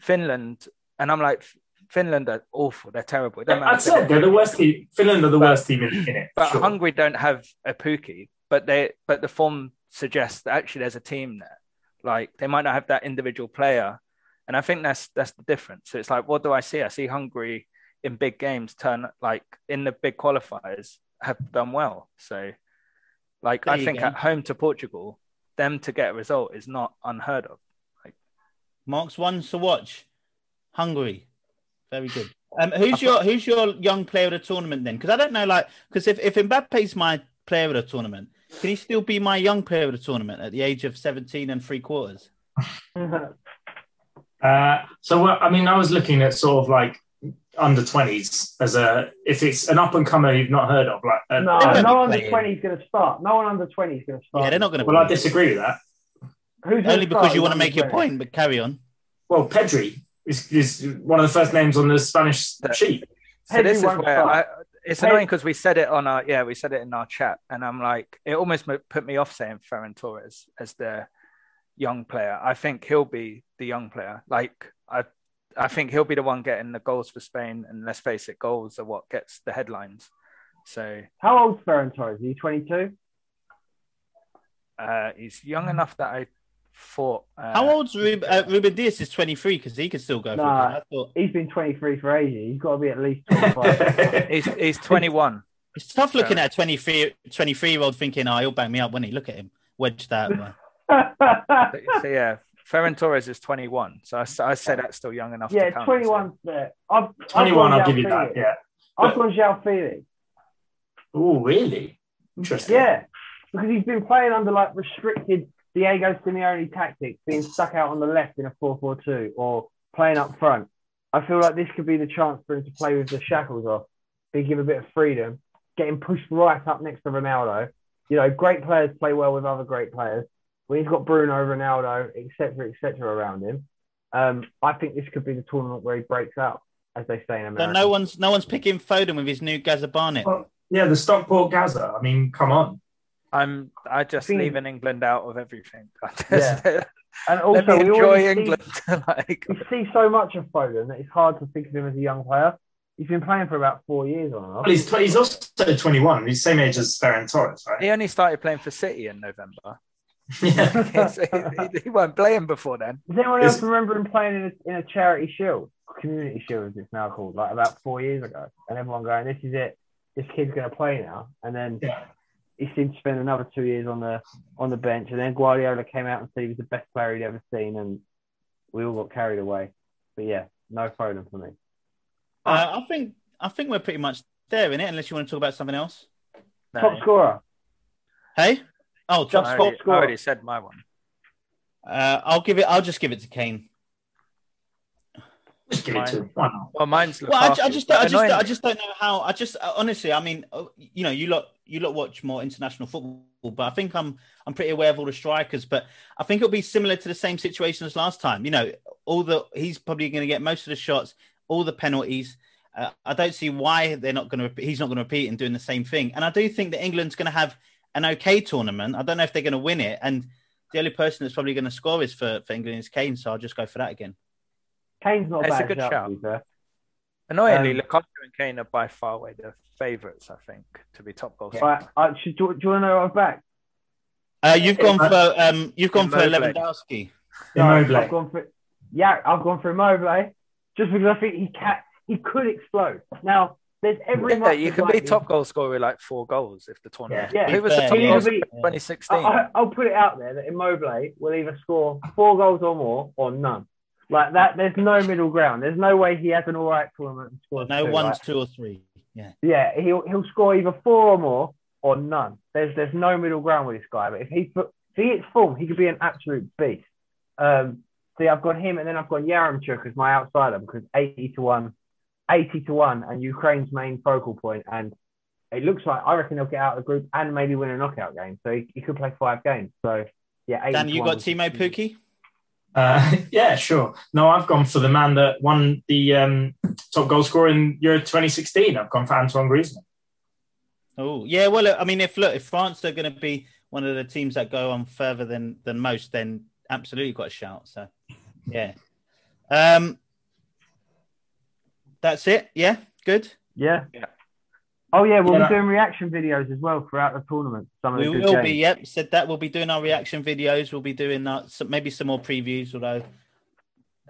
Speaker 4: Finland," and I'm like, Finland are awful. They're terrible.
Speaker 5: I'd say they're the worst team. Finland are the but, worst team in, in it.
Speaker 4: But sure. Hungary don't have a Pukki, but they but the form suggests that actually there's a team there. Like they might not have that individual player, and I think that's that's the difference. So it's like, what do I see? I see Hungary in big games turn like in the big qualifiers have done well. So, like there I think go. at home to Portugal, them to get a result is not unheard of. Like
Speaker 1: Mark's one to watch, Hungary, very good. Um, who's your who's your young player of the tournament then? Because I don't know, like, because if if Mbappe's my player of the tournament, can he still be my young player of the tournament at the age of seventeen and three quarters?
Speaker 5: uh, so, well, I mean, I was looking at sort of like under twenties as a if it's an up and comer you've not heard of. Like,
Speaker 2: uh, no, no under twenty is going to start. No one under twenty is going to start.
Speaker 1: Yeah, they're not going to.
Speaker 5: Well, I disagree with that.
Speaker 1: Who's Only because you want to make your point, but carry on.
Speaker 5: Well, Pedri is, is one of the first names on the Spanish sheet.
Speaker 4: So this is where I, it's annoying because we said it on our yeah we said it in our chat, and I'm like it almost put me off saying Ferran Torres as the young player. I think he'll be the young player. Like I I think he'll be the one getting the goals for Spain, and let's face it, goals are what gets the headlines. So
Speaker 2: how old's Ferran Torres? Are you 22?
Speaker 4: Uh, he's young enough that I thought. Uh,
Speaker 1: How old's Rub- uh, Ruben Dias? Is 23 because he could still go.
Speaker 2: Nah, for thought... he's been 23 for ages. He's got to be at least 25.
Speaker 4: he's, he's 21.
Speaker 1: It's tough looking at a 23, 23 year old thinking, oh, he'll bang me up when he look at him. wedge that.
Speaker 4: so, yeah, Ferran Torres is 21. So I, I say that's still young enough.
Speaker 2: Yeah,
Speaker 4: 21
Speaker 2: there. I've,
Speaker 5: 21, I'll give you that. Yeah.
Speaker 2: I've gone João Felix.
Speaker 5: Oh, really? Interesting.
Speaker 2: Yeah, because he's been playing under like restricted Diego Simeone tactics, being stuck out on the left in a 4-4-2 or playing up front. I feel like this could be the chance for him to play with the shackles off, be give a bit of freedom, getting pushed right up next to Ronaldo. You know, great players play well with other great players. When he's got Bruno, Ronaldo, etc., etc., around him, um, I think this could be the tournament where he breaks out, as they say in America.
Speaker 1: So no one's no one's picking Foden with his new Gazza Barnett. Well,
Speaker 5: yeah, the Stockport Gazza. I mean, come on.
Speaker 4: I'm I just think, leaving England out of everything.
Speaker 2: Yeah. And also,
Speaker 4: Let me enjoy England. See, like,
Speaker 2: you see so much of Foden that it's hard to think of him as a young player. He's been playing for about four years on and
Speaker 5: off. Well, he's, he's also 21. He's the same age as Ferran Torres, right?
Speaker 4: He only started playing for City in November. Yeah. he, he weren't playing before then.
Speaker 2: Does anyone else remember him playing in a, in a charity shield? Community shield, as it's now called, like about four years ago. And everyone going, this is it. This kid's going to play now. And then yeah he seemed to spend another two years on the on the bench, and then Guardiola came out and said he was the best player he'd ever seen, and we all got carried away. But yeah, no Foden for me.
Speaker 1: Uh, I think I think we're pretty much there in it, unless you want to talk about something else.
Speaker 2: No. Top scorer.
Speaker 1: Hey, oh,
Speaker 4: top, I already, top scorer. I already said my one.
Speaker 1: Uh, I'll give it. I'll just give it to Kane.
Speaker 5: Just give it to him. Well,
Speaker 4: mine's
Speaker 1: well, I, I, just, I just, I just don't know how. I just, honestly, I mean, uh, you know, you lot, you lot watch more international football, but I think I'm, I'm pretty aware of all the strikers. But I think it'll be similar to the same situation as last time. You know, all the he's probably going to get most of the shots, all the penalties. Uh, I don't see why they're not going to. He's not going to repeat and doing the same thing. And I do think that England's going to have an okay tournament. I don't know if they're going to win it, and the only person that's probably going to score is for, for England is Kane. So I'll just go for that again.
Speaker 2: Kane's not a
Speaker 4: It's a
Speaker 2: bad
Speaker 4: good
Speaker 2: shout.
Speaker 4: shout.
Speaker 2: to be fair.
Speaker 4: Annoyingly,
Speaker 2: Um,
Speaker 4: Lukaku and Kane are by far away the favourites, I think, to be top goal
Speaker 2: Right, uh, should, do, do you want to know what I've backed?
Speaker 1: Uh, you've gone for um, you've gone for Lewandowski.
Speaker 2: No,
Speaker 5: Immobile.
Speaker 2: I've gone for yeah, I've gone for Immobile just because I think he can he could explode. Now there's every
Speaker 4: Yeah, you
Speaker 2: as
Speaker 4: can be
Speaker 2: likely-
Speaker 4: top goal scorer with like four goals if the tournament.
Speaker 2: Yeah.
Speaker 4: Who was the top
Speaker 1: He'll
Speaker 4: goal scorer 2016?
Speaker 2: I, I, I'll put it out there that Immobile will either score four goals or more or none. Like that, there's no middle ground. There's no way he has an all right tournament and scores
Speaker 1: No
Speaker 2: two,
Speaker 1: one,
Speaker 2: right?
Speaker 1: two, or three. Yeah.
Speaker 2: Yeah, he'll he'll score either four or more or none. There's there's no middle ground with this guy. But if he put if he hits form, he could be an absolute beast. Um, see, I've got him, and then I've got Yaramchuk as my outsider because eighty to one, 80 to one, and Ukraine's main focal point. And it looks like I reckon he'll get out of the group and maybe win a knockout game. So he, he could play five games. So yeah, 80
Speaker 1: Dan, you got Timo Pukki?
Speaker 5: Uh, yeah, sure. No, I've gone for the man that won the um, top goal scorer in Euro 2016. I've gone for Antoine Griezmann.
Speaker 1: Oh, yeah. Well, I mean, if look, if France are going to be one of the teams that go on further than than most, then absolutely got a shout. So, yeah. Um, that's it. Yeah, good.
Speaker 2: Yeah.
Speaker 4: Yeah.
Speaker 2: Oh yeah, we'll
Speaker 5: Yeah.
Speaker 2: be doing reaction videos as well throughout the tournament. Some of
Speaker 1: We will
Speaker 2: games.
Speaker 1: be. Yep, said that. We'll be doing our reaction videos. We'll be doing uh, some, maybe some more previews, although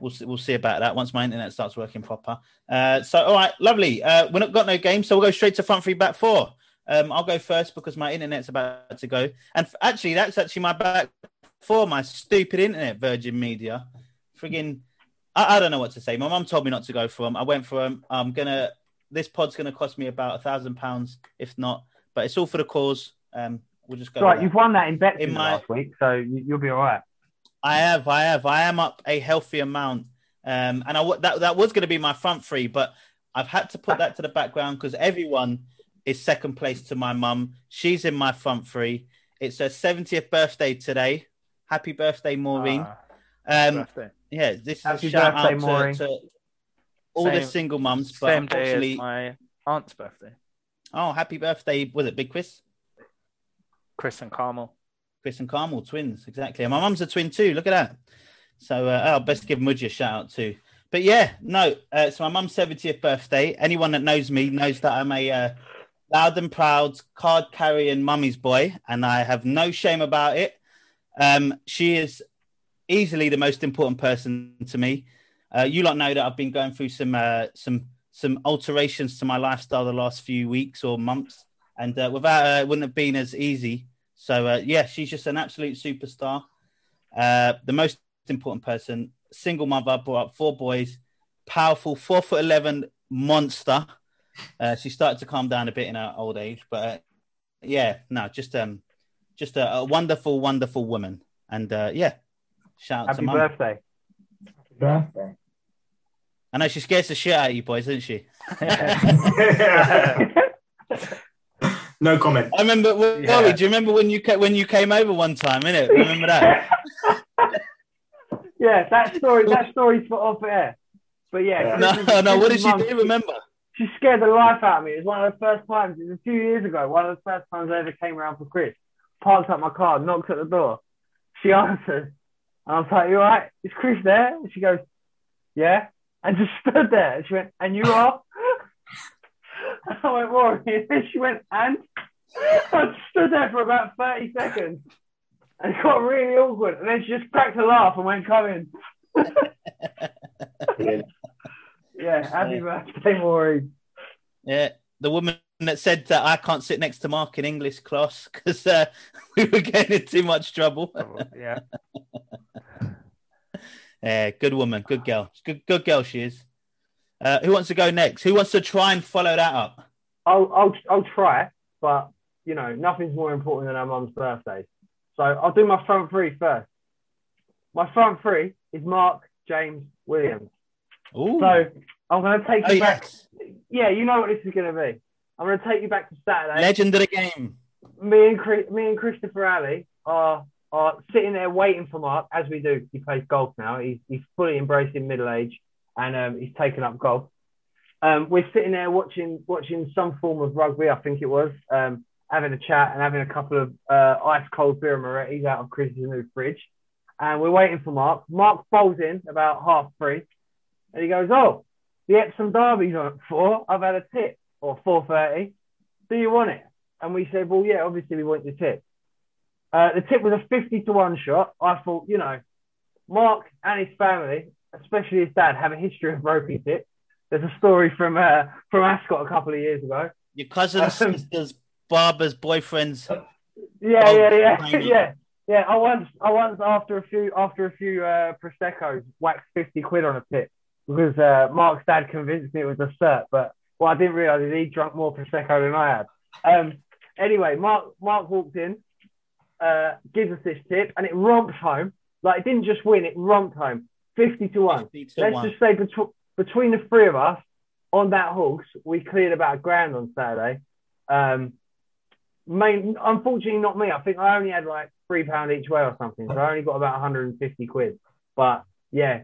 Speaker 1: we'll see, we'll see about that once my internet starts working proper. Uh, so, all right, lovely. Uh, we're not got no game, so we'll go straight to front three, back four. Um, I'll go first because my internet's about to go, and f- actually, that's actually my back four. My stupid internet, Virgin Media, frigging. I, I don't know what to say. My mum told me not to go for them. I went for them. I'm gonna. This pod's gonna cost me about a thousand pounds, if not. But it's all for the cause. Um, we'll just go.
Speaker 2: Right,
Speaker 1: that.
Speaker 2: you've won that in bet
Speaker 1: In my-
Speaker 2: last week, so you, you'll be all right.
Speaker 1: I have, I have, I am up a healthy amount, um, and I w- that that was going to be my front three, but I've had to put that to the background because everyone is second place to my mum. She's in my front three. It's her seventieth birthday today. Happy birthday, Maureen!
Speaker 4: Ah,
Speaker 1: um,
Speaker 4: birthday.
Speaker 1: yeah, this is
Speaker 2: Happy
Speaker 1: a shout
Speaker 2: birthday,
Speaker 1: out
Speaker 2: Maureen.
Speaker 1: to, to all the single mums. But
Speaker 4: Same day
Speaker 1: unfortunately,
Speaker 4: as my aunt's birthday.
Speaker 1: oh, happy birthday! Was it Big Chris?
Speaker 4: Chris and Carmel.
Speaker 1: Chris and Carmel, twins, exactly. And my mum's a twin too. Look at that. So uh, I'll best give Mudgy a shout out too. But yeah, no, uh, it's my mum's 70th birthday. Anyone that knows me knows that I'm a uh, loud and proud card carrying mummy's boy, and I have no shame about it. Um, she is easily the most important person to me. Uh, you lot know that I've been going through some uh, some some alterations to my lifestyle the last few weeks or months, and uh, without her, it wouldn't have been as easy. So uh, yeah, she's just an absolute superstar. Uh, the most important person, single mother, brought up four boys, powerful, four foot eleven monster. Uh, she started to calm down a bit in her old age, but uh, yeah, no, just um, just a, a wonderful, wonderful woman, and uh, yeah, shout out to
Speaker 2: Happy
Speaker 1: mum.
Speaker 2: birthday.
Speaker 5: Birthday.
Speaker 1: I know she scares the shit out of you boys, doesn't she?
Speaker 5: no comment.
Speaker 1: I remember, Rory,
Speaker 4: Yeah.
Speaker 1: do you remember when you ca- when you came over one time? Innit? Remember that?
Speaker 2: yeah, that story. That story's for off air. But yeah,
Speaker 1: no,
Speaker 2: Chris's-
Speaker 1: no. What did
Speaker 2: Chris's
Speaker 1: she do? Remember?
Speaker 2: She scared the life out of me. It was one of the first times. It was a few years ago. One of the first times I ever came around for Chris. Parked up my car, knocked at the door. She answered, and I was like, "You all right? Is Chris there?" And she goes, "Yeah," and just stood there. And she went, "And you are?" I went, "Rory." And she went, "And?" I stood there for about thirty seconds, and it got really awkward. And then she just cracked a laugh and went, "Come in." Yeah, happy birthday, Maureen.
Speaker 1: Yeah, the woman that said that I can't sit next to Mark in English class because uh, we were getting in too much trouble.
Speaker 4: yeah.
Speaker 1: Yeah, good woman, good girl, good good girl she is. Uh, who wants to go next? Who wants to try and follow that up?
Speaker 2: I'll I'll I'll try, but you know nothing's more important than our mum's birthday. So I'll do my front three first. My front three is Mark, James, Williams.
Speaker 1: Ooh.
Speaker 2: So I'm going to take
Speaker 1: oh,
Speaker 2: you back.
Speaker 1: yes.
Speaker 2: Yeah, you know what this is going to be. I'm going to take you back to Saturday.
Speaker 1: legend of the game.
Speaker 2: me and Chris, me and Christopher Alley are are sitting there waiting for Mark as we do. He plays golf now. He's he's fully embracing middle age and um, he's taken up golf. Um, we're sitting there watching watching some form of rugby, I think it was, um, having a chat and having a couple of uh, ice cold beer Moretti's out of Chris's new fridge. And we're waiting for Mark. Mark bowls in about half three. And he goes, "Oh, the Epsom Derby's on at four. I've had a tip or four thirty. Do you want it?" And we said, "Well, yeah, obviously we want the tip." Uh, the tip was a fifty to one shot. I thought, you know, Mark and his family, especially his dad, have a history of roping tips. There's a story from uh, from Ascot a couple of years ago.
Speaker 1: Your cousin's um, sister's Barbara's boyfriend's.
Speaker 2: Yeah, yeah, yeah, yeah. Yeah, I once, I once after a few, after a few uh, proseccos, whacked fifty quid on a tip because uh, Mark's dad convinced me it was a cert, but what I didn't realise is he drunk more prosecco than I had. Um, anyway, Mark, Mark walked in, uh, gives us this tip, and it romps home. Like it didn't just win, it romped home, fifty to one. 50 to Let's one. just say between between the three of us on that horse, we cleared about a grand on Saturday. Um, main, unfortunately, not me. I think I only had like three pound each way or something. So I only got about 150 quid. But yeah,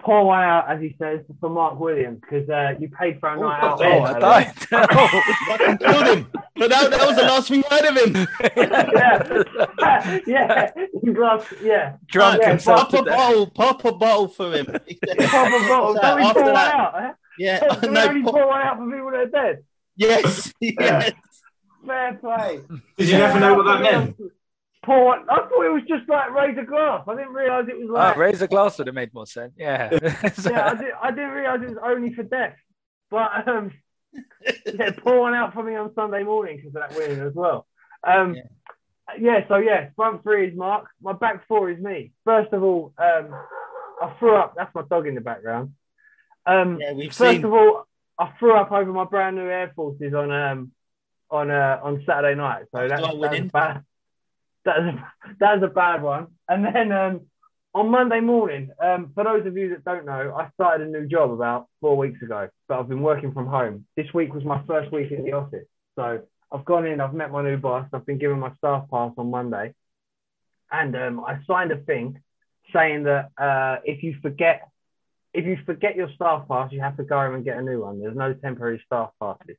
Speaker 2: pour one out, as he says, for Mark Williams because uh, you paid for a night out. Oh, I died.
Speaker 1: oh, killed him. But that, that was the last we heard of him.
Speaker 2: yeah, yeah, he lost. Yeah,
Speaker 1: drunk yeah, Pop a bottle, pop a bottle for him. pop
Speaker 2: a bottle. Don't we pour one out? Eh? Yeah, Don't no, only pop... pour one out for people that are dead.
Speaker 1: Yes, yes.
Speaker 2: Fair play.
Speaker 5: Did you never know what that meant?
Speaker 2: Pour. I thought it was just like raise a glass. I didn't realize it was like
Speaker 4: uh, raise a glass would have made more sense. Yeah.
Speaker 2: so... yeah, I, did, I didn't realize it was only for death. But um, yeah, pour one out for me on Sunday morning because of that win as well. Um, yeah. yeah. so yeah, front three is Mark. My back four is me. First of all, um, I threw up. That's my dog in the background. Um, yeah, we've first seen... of all, I threw up over my brand new Air Forces on um on uh on Saturday night. So that's, that's bad that is a, a bad one. And then um, on Monday morning, um, for those of you that don't know, I started a new job about four weeks ago, but I've been working from home. This week was my first week in the office. So I've gone in, I've met my new boss, I've been given my staff pass on Monday. And um, I signed a thing saying that uh, if you forget if you forget your staff pass, you have to go home and get a new one. There's no temporary staff passes.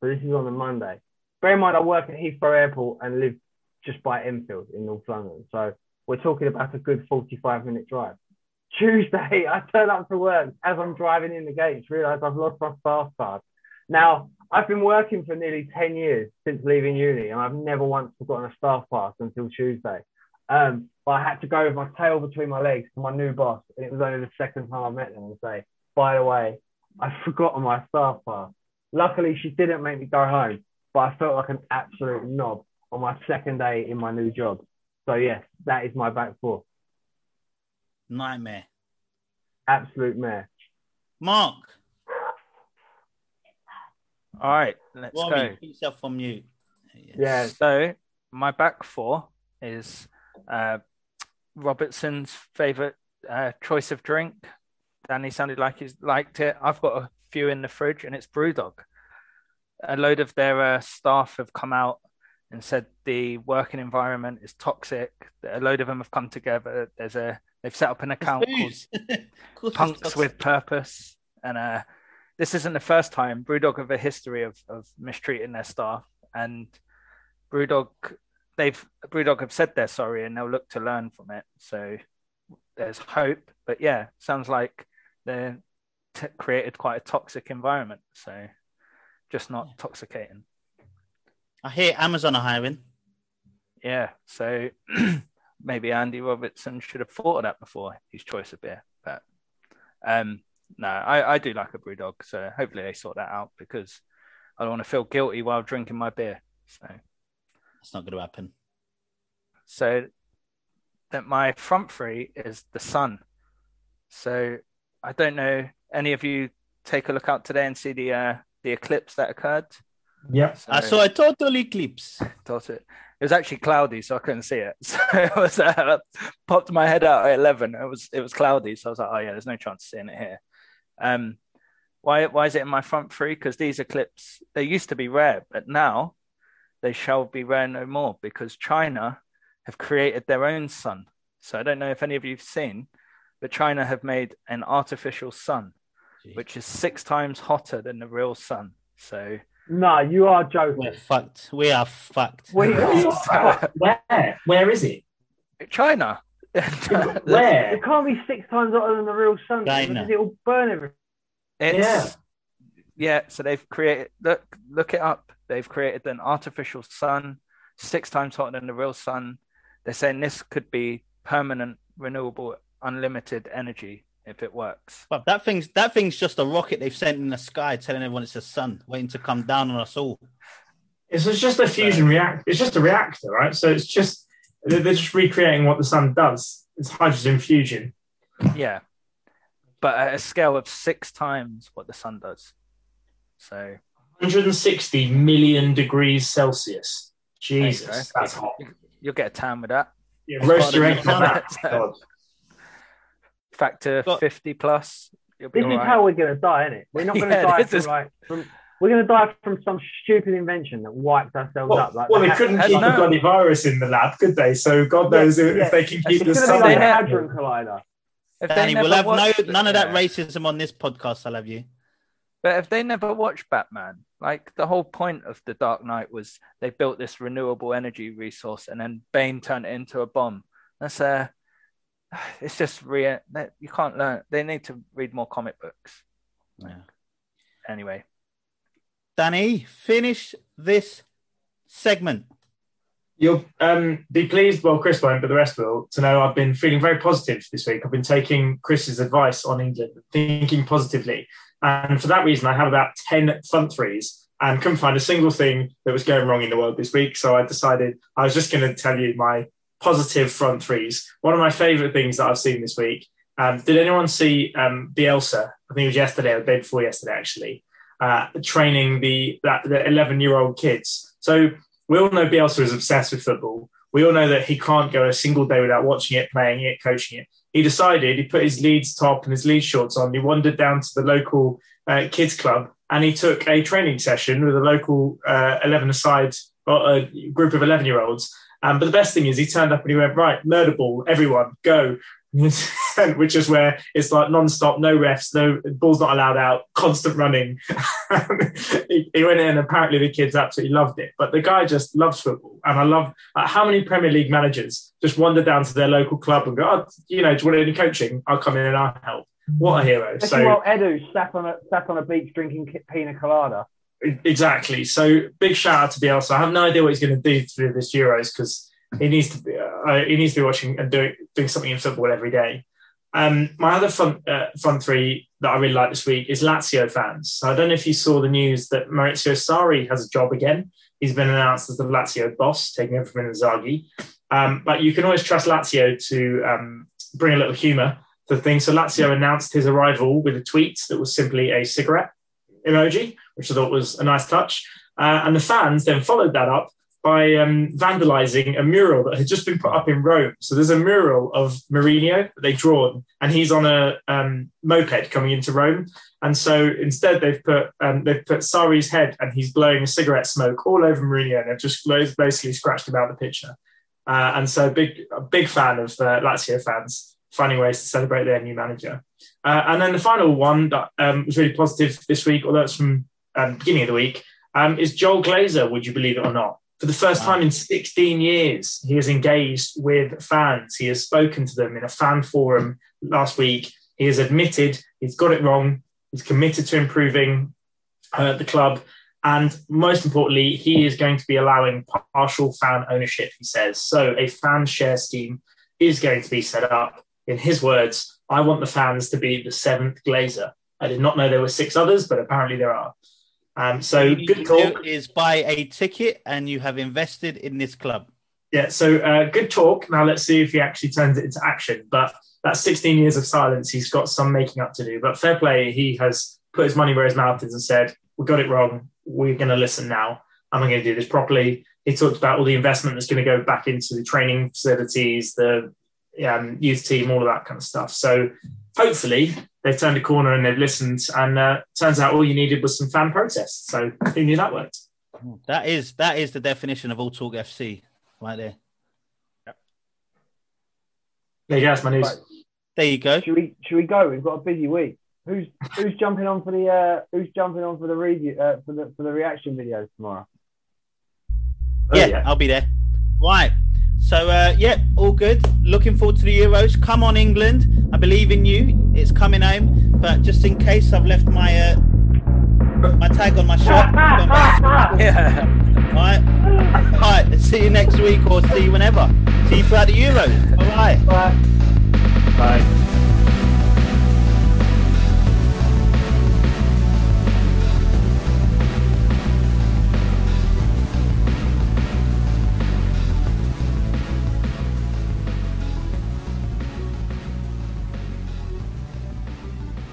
Speaker 2: So this is on a Monday. Bear in mind, I work at Heathrow Airport and live just by Enfield in North London. So we're talking about a good 45 minute drive. Tuesday, I turn up to work as I'm driving in the gates, realize I've lost my staff card. Now, I've been working for nearly 10 years since leaving uni, and I've never once forgotten a staff pass until Tuesday. Um, but I had to go with my tail between my legs to my new boss, and it was only the second time I met them and say, by the way, I've forgotten my staff pass. Luckily, she didn't make me go home, but I felt like an absolute knob on my second day in my new job. So yes, that is my back four.
Speaker 1: Nightmare.
Speaker 2: Absolute mare.
Speaker 1: Mark.
Speaker 4: All right, let's Rory, go.
Speaker 1: Put yourself on mute.
Speaker 2: Yes. Yeah.
Speaker 4: So my back four is uh, Robertson's favorite uh, choice of drink. Danny sounded like he liked it. I've got a few in the fridge, and it's BrewDog. A load of their uh, staff have come out and said the working environment is toxic. A load of them have come together. There's a they've set up an account called Punks with Purpose, and uh, this isn't the first time BrewDog have a history of of mistreating their staff, and BrewDog they've BrewDog have said they're sorry and they'll look to learn from it. So there's hope, but yeah, sounds like they t- created quite a toxic environment. So just not yeah. toxicating.
Speaker 1: I hear Amazon are hiring.
Speaker 4: Yeah, so maybe Andy Robertson should have thought of that before his choice of beer. But um, no, I, I do like a brew dog, so hopefully they sort that out because I don't want to feel guilty while drinking my beer. So
Speaker 1: that's not going to happen.
Speaker 4: So that my front three is the sun. So I don't know any of you take a look out today and see the uh, the eclipse that occurred.
Speaker 5: Yeah,
Speaker 1: so, I saw a total eclipse.
Speaker 4: Thought it. It was actually cloudy, so I couldn't see it. So it was uh, popped my head out at eleven. It was it was cloudy, so I was like, oh yeah, there's no chance of seeing it here. Um, why why is it in my front three? Because these eclipses they used to be rare, but now they shall be rare no more because China have created their own sun. So I don't know if any of you've seen, but China have made an artificial sun, Jeez. which is six times hotter than the real sun. So
Speaker 2: no, you are joking.
Speaker 1: We're fucked. We are fucked.
Speaker 2: We are
Speaker 5: Where? Where is it?
Speaker 4: China.
Speaker 5: Where?
Speaker 2: It can't be six times hotter than the real sun
Speaker 1: China.
Speaker 2: because it'll burn everything.
Speaker 4: It's, yeah. So they've created look look it up. They've created an artificial sun six times hotter than the real sun. They're saying this could be permanent, renewable, unlimited energy if it works.
Speaker 1: But that thing's that thing's just a rocket they've sent in the sky, telling everyone it's the sun, waiting to come down on us all.
Speaker 5: It's it's just a fusion reactor. It's just a reactor, right? So it's just they're they're just recreating what the sun does. It's hydrogen fusion.
Speaker 4: Yeah, but at a scale of six times what the sun does. So
Speaker 5: 160 million degrees Celsius. Jesus, that's hot.
Speaker 4: You'll get a tan with that.
Speaker 5: Yeah, roast your
Speaker 1: of
Speaker 5: egg
Speaker 1: the
Speaker 5: for that.
Speaker 4: Fun.
Speaker 5: God.
Speaker 4: Factor
Speaker 1: Got-
Speaker 4: fifty plus. You'll be
Speaker 2: This is
Speaker 4: right.
Speaker 2: how we're gonna die, isn't it? We're not gonna
Speaker 4: Yeah,
Speaker 2: die from
Speaker 4: is-
Speaker 2: like from we're gonna die from some stupid invention that wipes ourselves
Speaker 5: Well,
Speaker 2: up. Like
Speaker 5: well,
Speaker 2: the
Speaker 5: they
Speaker 2: ha-
Speaker 5: couldn't
Speaker 4: has
Speaker 5: keep
Speaker 4: no-
Speaker 5: the bloody virus in the lab, could they? So God knows if,
Speaker 2: yeah.
Speaker 5: if they can keep
Speaker 4: It's
Speaker 5: the
Speaker 2: It's gonna
Speaker 5: sun.
Speaker 2: be like
Speaker 4: They
Speaker 2: a
Speaker 4: ne-
Speaker 2: hadron collider.
Speaker 4: If they
Speaker 1: Danny, we'll have
Speaker 4: watched-
Speaker 1: no none of that
Speaker 4: yeah.
Speaker 1: racism on this podcast. I love you.
Speaker 4: But if they never watched Batman, like the whole point of the Dark Knight was they built this renewable energy resource, and then Bane turned it into a bomb. That's uh it's just re- that you can't learn. They need to read more comic books.
Speaker 1: Yeah.
Speaker 4: Anyway,
Speaker 1: Danny, finish this segment.
Speaker 5: You'll um, be pleased, well, Chris won't, but the rest will, to know I've been feeling very positive this week. I've been taking Chris's advice on England, thinking positively. And for that reason, I have about 10 front threes and couldn't find a single thing that was going wrong in the world this week. So I decided I was just going to tell you my positive front threes. One of my favorite things that I've seen this week. Um, did anyone see um, Bielsa? I think it was yesterday or the day before yesterday, actually, uh, training the that the 11 year old kids. So we all know Bielsa is obsessed with football. We all know that he can't go a single day without watching it, playing it, coaching it. He decided he put his Leeds top and his Leeds shorts on. He wandered down to the local uh, kids club and he took a training session with a local uh, 11 aside or a group of 11 year olds. Um, but the best thing is he turned up and he went, right, murder ball, everyone, go. Which is where it's like non-stop, no refs, no ball's not allowed out, constant running. he, he went in and apparently the kids absolutely loved it. But the guy just loves football. And I love how many Premier League managers just wander down to their local club and go, oh, you know, do you want any coaching? I'll come in and I'll help. What a hero.
Speaker 2: Especially
Speaker 5: So
Speaker 2: while Edu sat on a sat on a beach drinking pina colada.
Speaker 5: Exactly. So big shout out to Bielsa. I have no idea what he's going to do through this Euros because he needs to be uh, he needs to be watching and doing doing something in football every day. Um, my other front uh, front three that I really like this week is Lazio fans. So I don't know if you saw the news that Maurizio Sarri has a job again. He's been announced as the Lazio boss, taking over from Inzaghi. Um, but you can always trust Lazio to um, bring a little humour to things. So Lazio announced his arrival with a tweet that was simply a cigarette emoji, which I thought was a nice touch. Uh, and the fans then followed that up by um, vandalizing a mural that had just been put up in Rome. So there's a mural of Mourinho that they've drawn, and he's on a um, moped coming into Rome. And so instead, they've put um, they've put Sarri's head, and he's blowing a cigarette smoke all over Mourinho, and they've just basically scratched about the picture. Uh, and so, big big fan of uh, Lazio fans finding ways to celebrate their new manager. Uh, and then the final one that um, was really positive this week, although it's from um, beginning of the week, um, is Joel Glazer. Would you believe it or not? For the first
Speaker 1: Wow.
Speaker 5: time in 16 years, he has engaged with fans. He has spoken to them in a fan forum last week. He has admitted he's got it wrong. He's committed to improving uh, the club. And most importantly, he is going to be allowing partial fan ownership, he says. So a fan share scheme is going to be set up. In his words, I want the fans to be the seventh Glazer. I did not know there were six others, but apparently there are. Um, so
Speaker 1: you
Speaker 5: good talk.
Speaker 1: Is buy a ticket and you have invested in this club.
Speaker 5: Yeah, so uh, good talk. Now let's see if he actually turns it into action. But that's 16 years of silence, he's got some making up to do. But fair play, he has put his money where his mouth is and said, "We got it wrong. We're going to listen now, I'm going to do this properly." He talked about all the investment that's going to go back into the training facilities, the um, youth team, all of that kind of stuff. So hopefully they've turned a corner and they've listened. And uh, turns out all you needed was some fan protests. So who knew that worked?
Speaker 1: That is that is the definition of all talk FC right there.
Speaker 5: There you go. That's my news.
Speaker 2: Right.
Speaker 1: There you go.
Speaker 2: Should we should we go? We've got a busy week. Who's who's jumping on for the uh, who's jumping on for the review uh, for the for the reaction video tomorrow?
Speaker 5: Oh,
Speaker 1: yeah, I'll be there. Right. So So uh, yeah, all good. Looking forward to the Euros. Come on, England. I believe in you. It's coming home. But just in case I've left my uh, my tag on my shirt. yeah. All right. All right. See you next week or see you whenever. See you throughout the Euros. All right.
Speaker 2: Bye.
Speaker 5: Bye.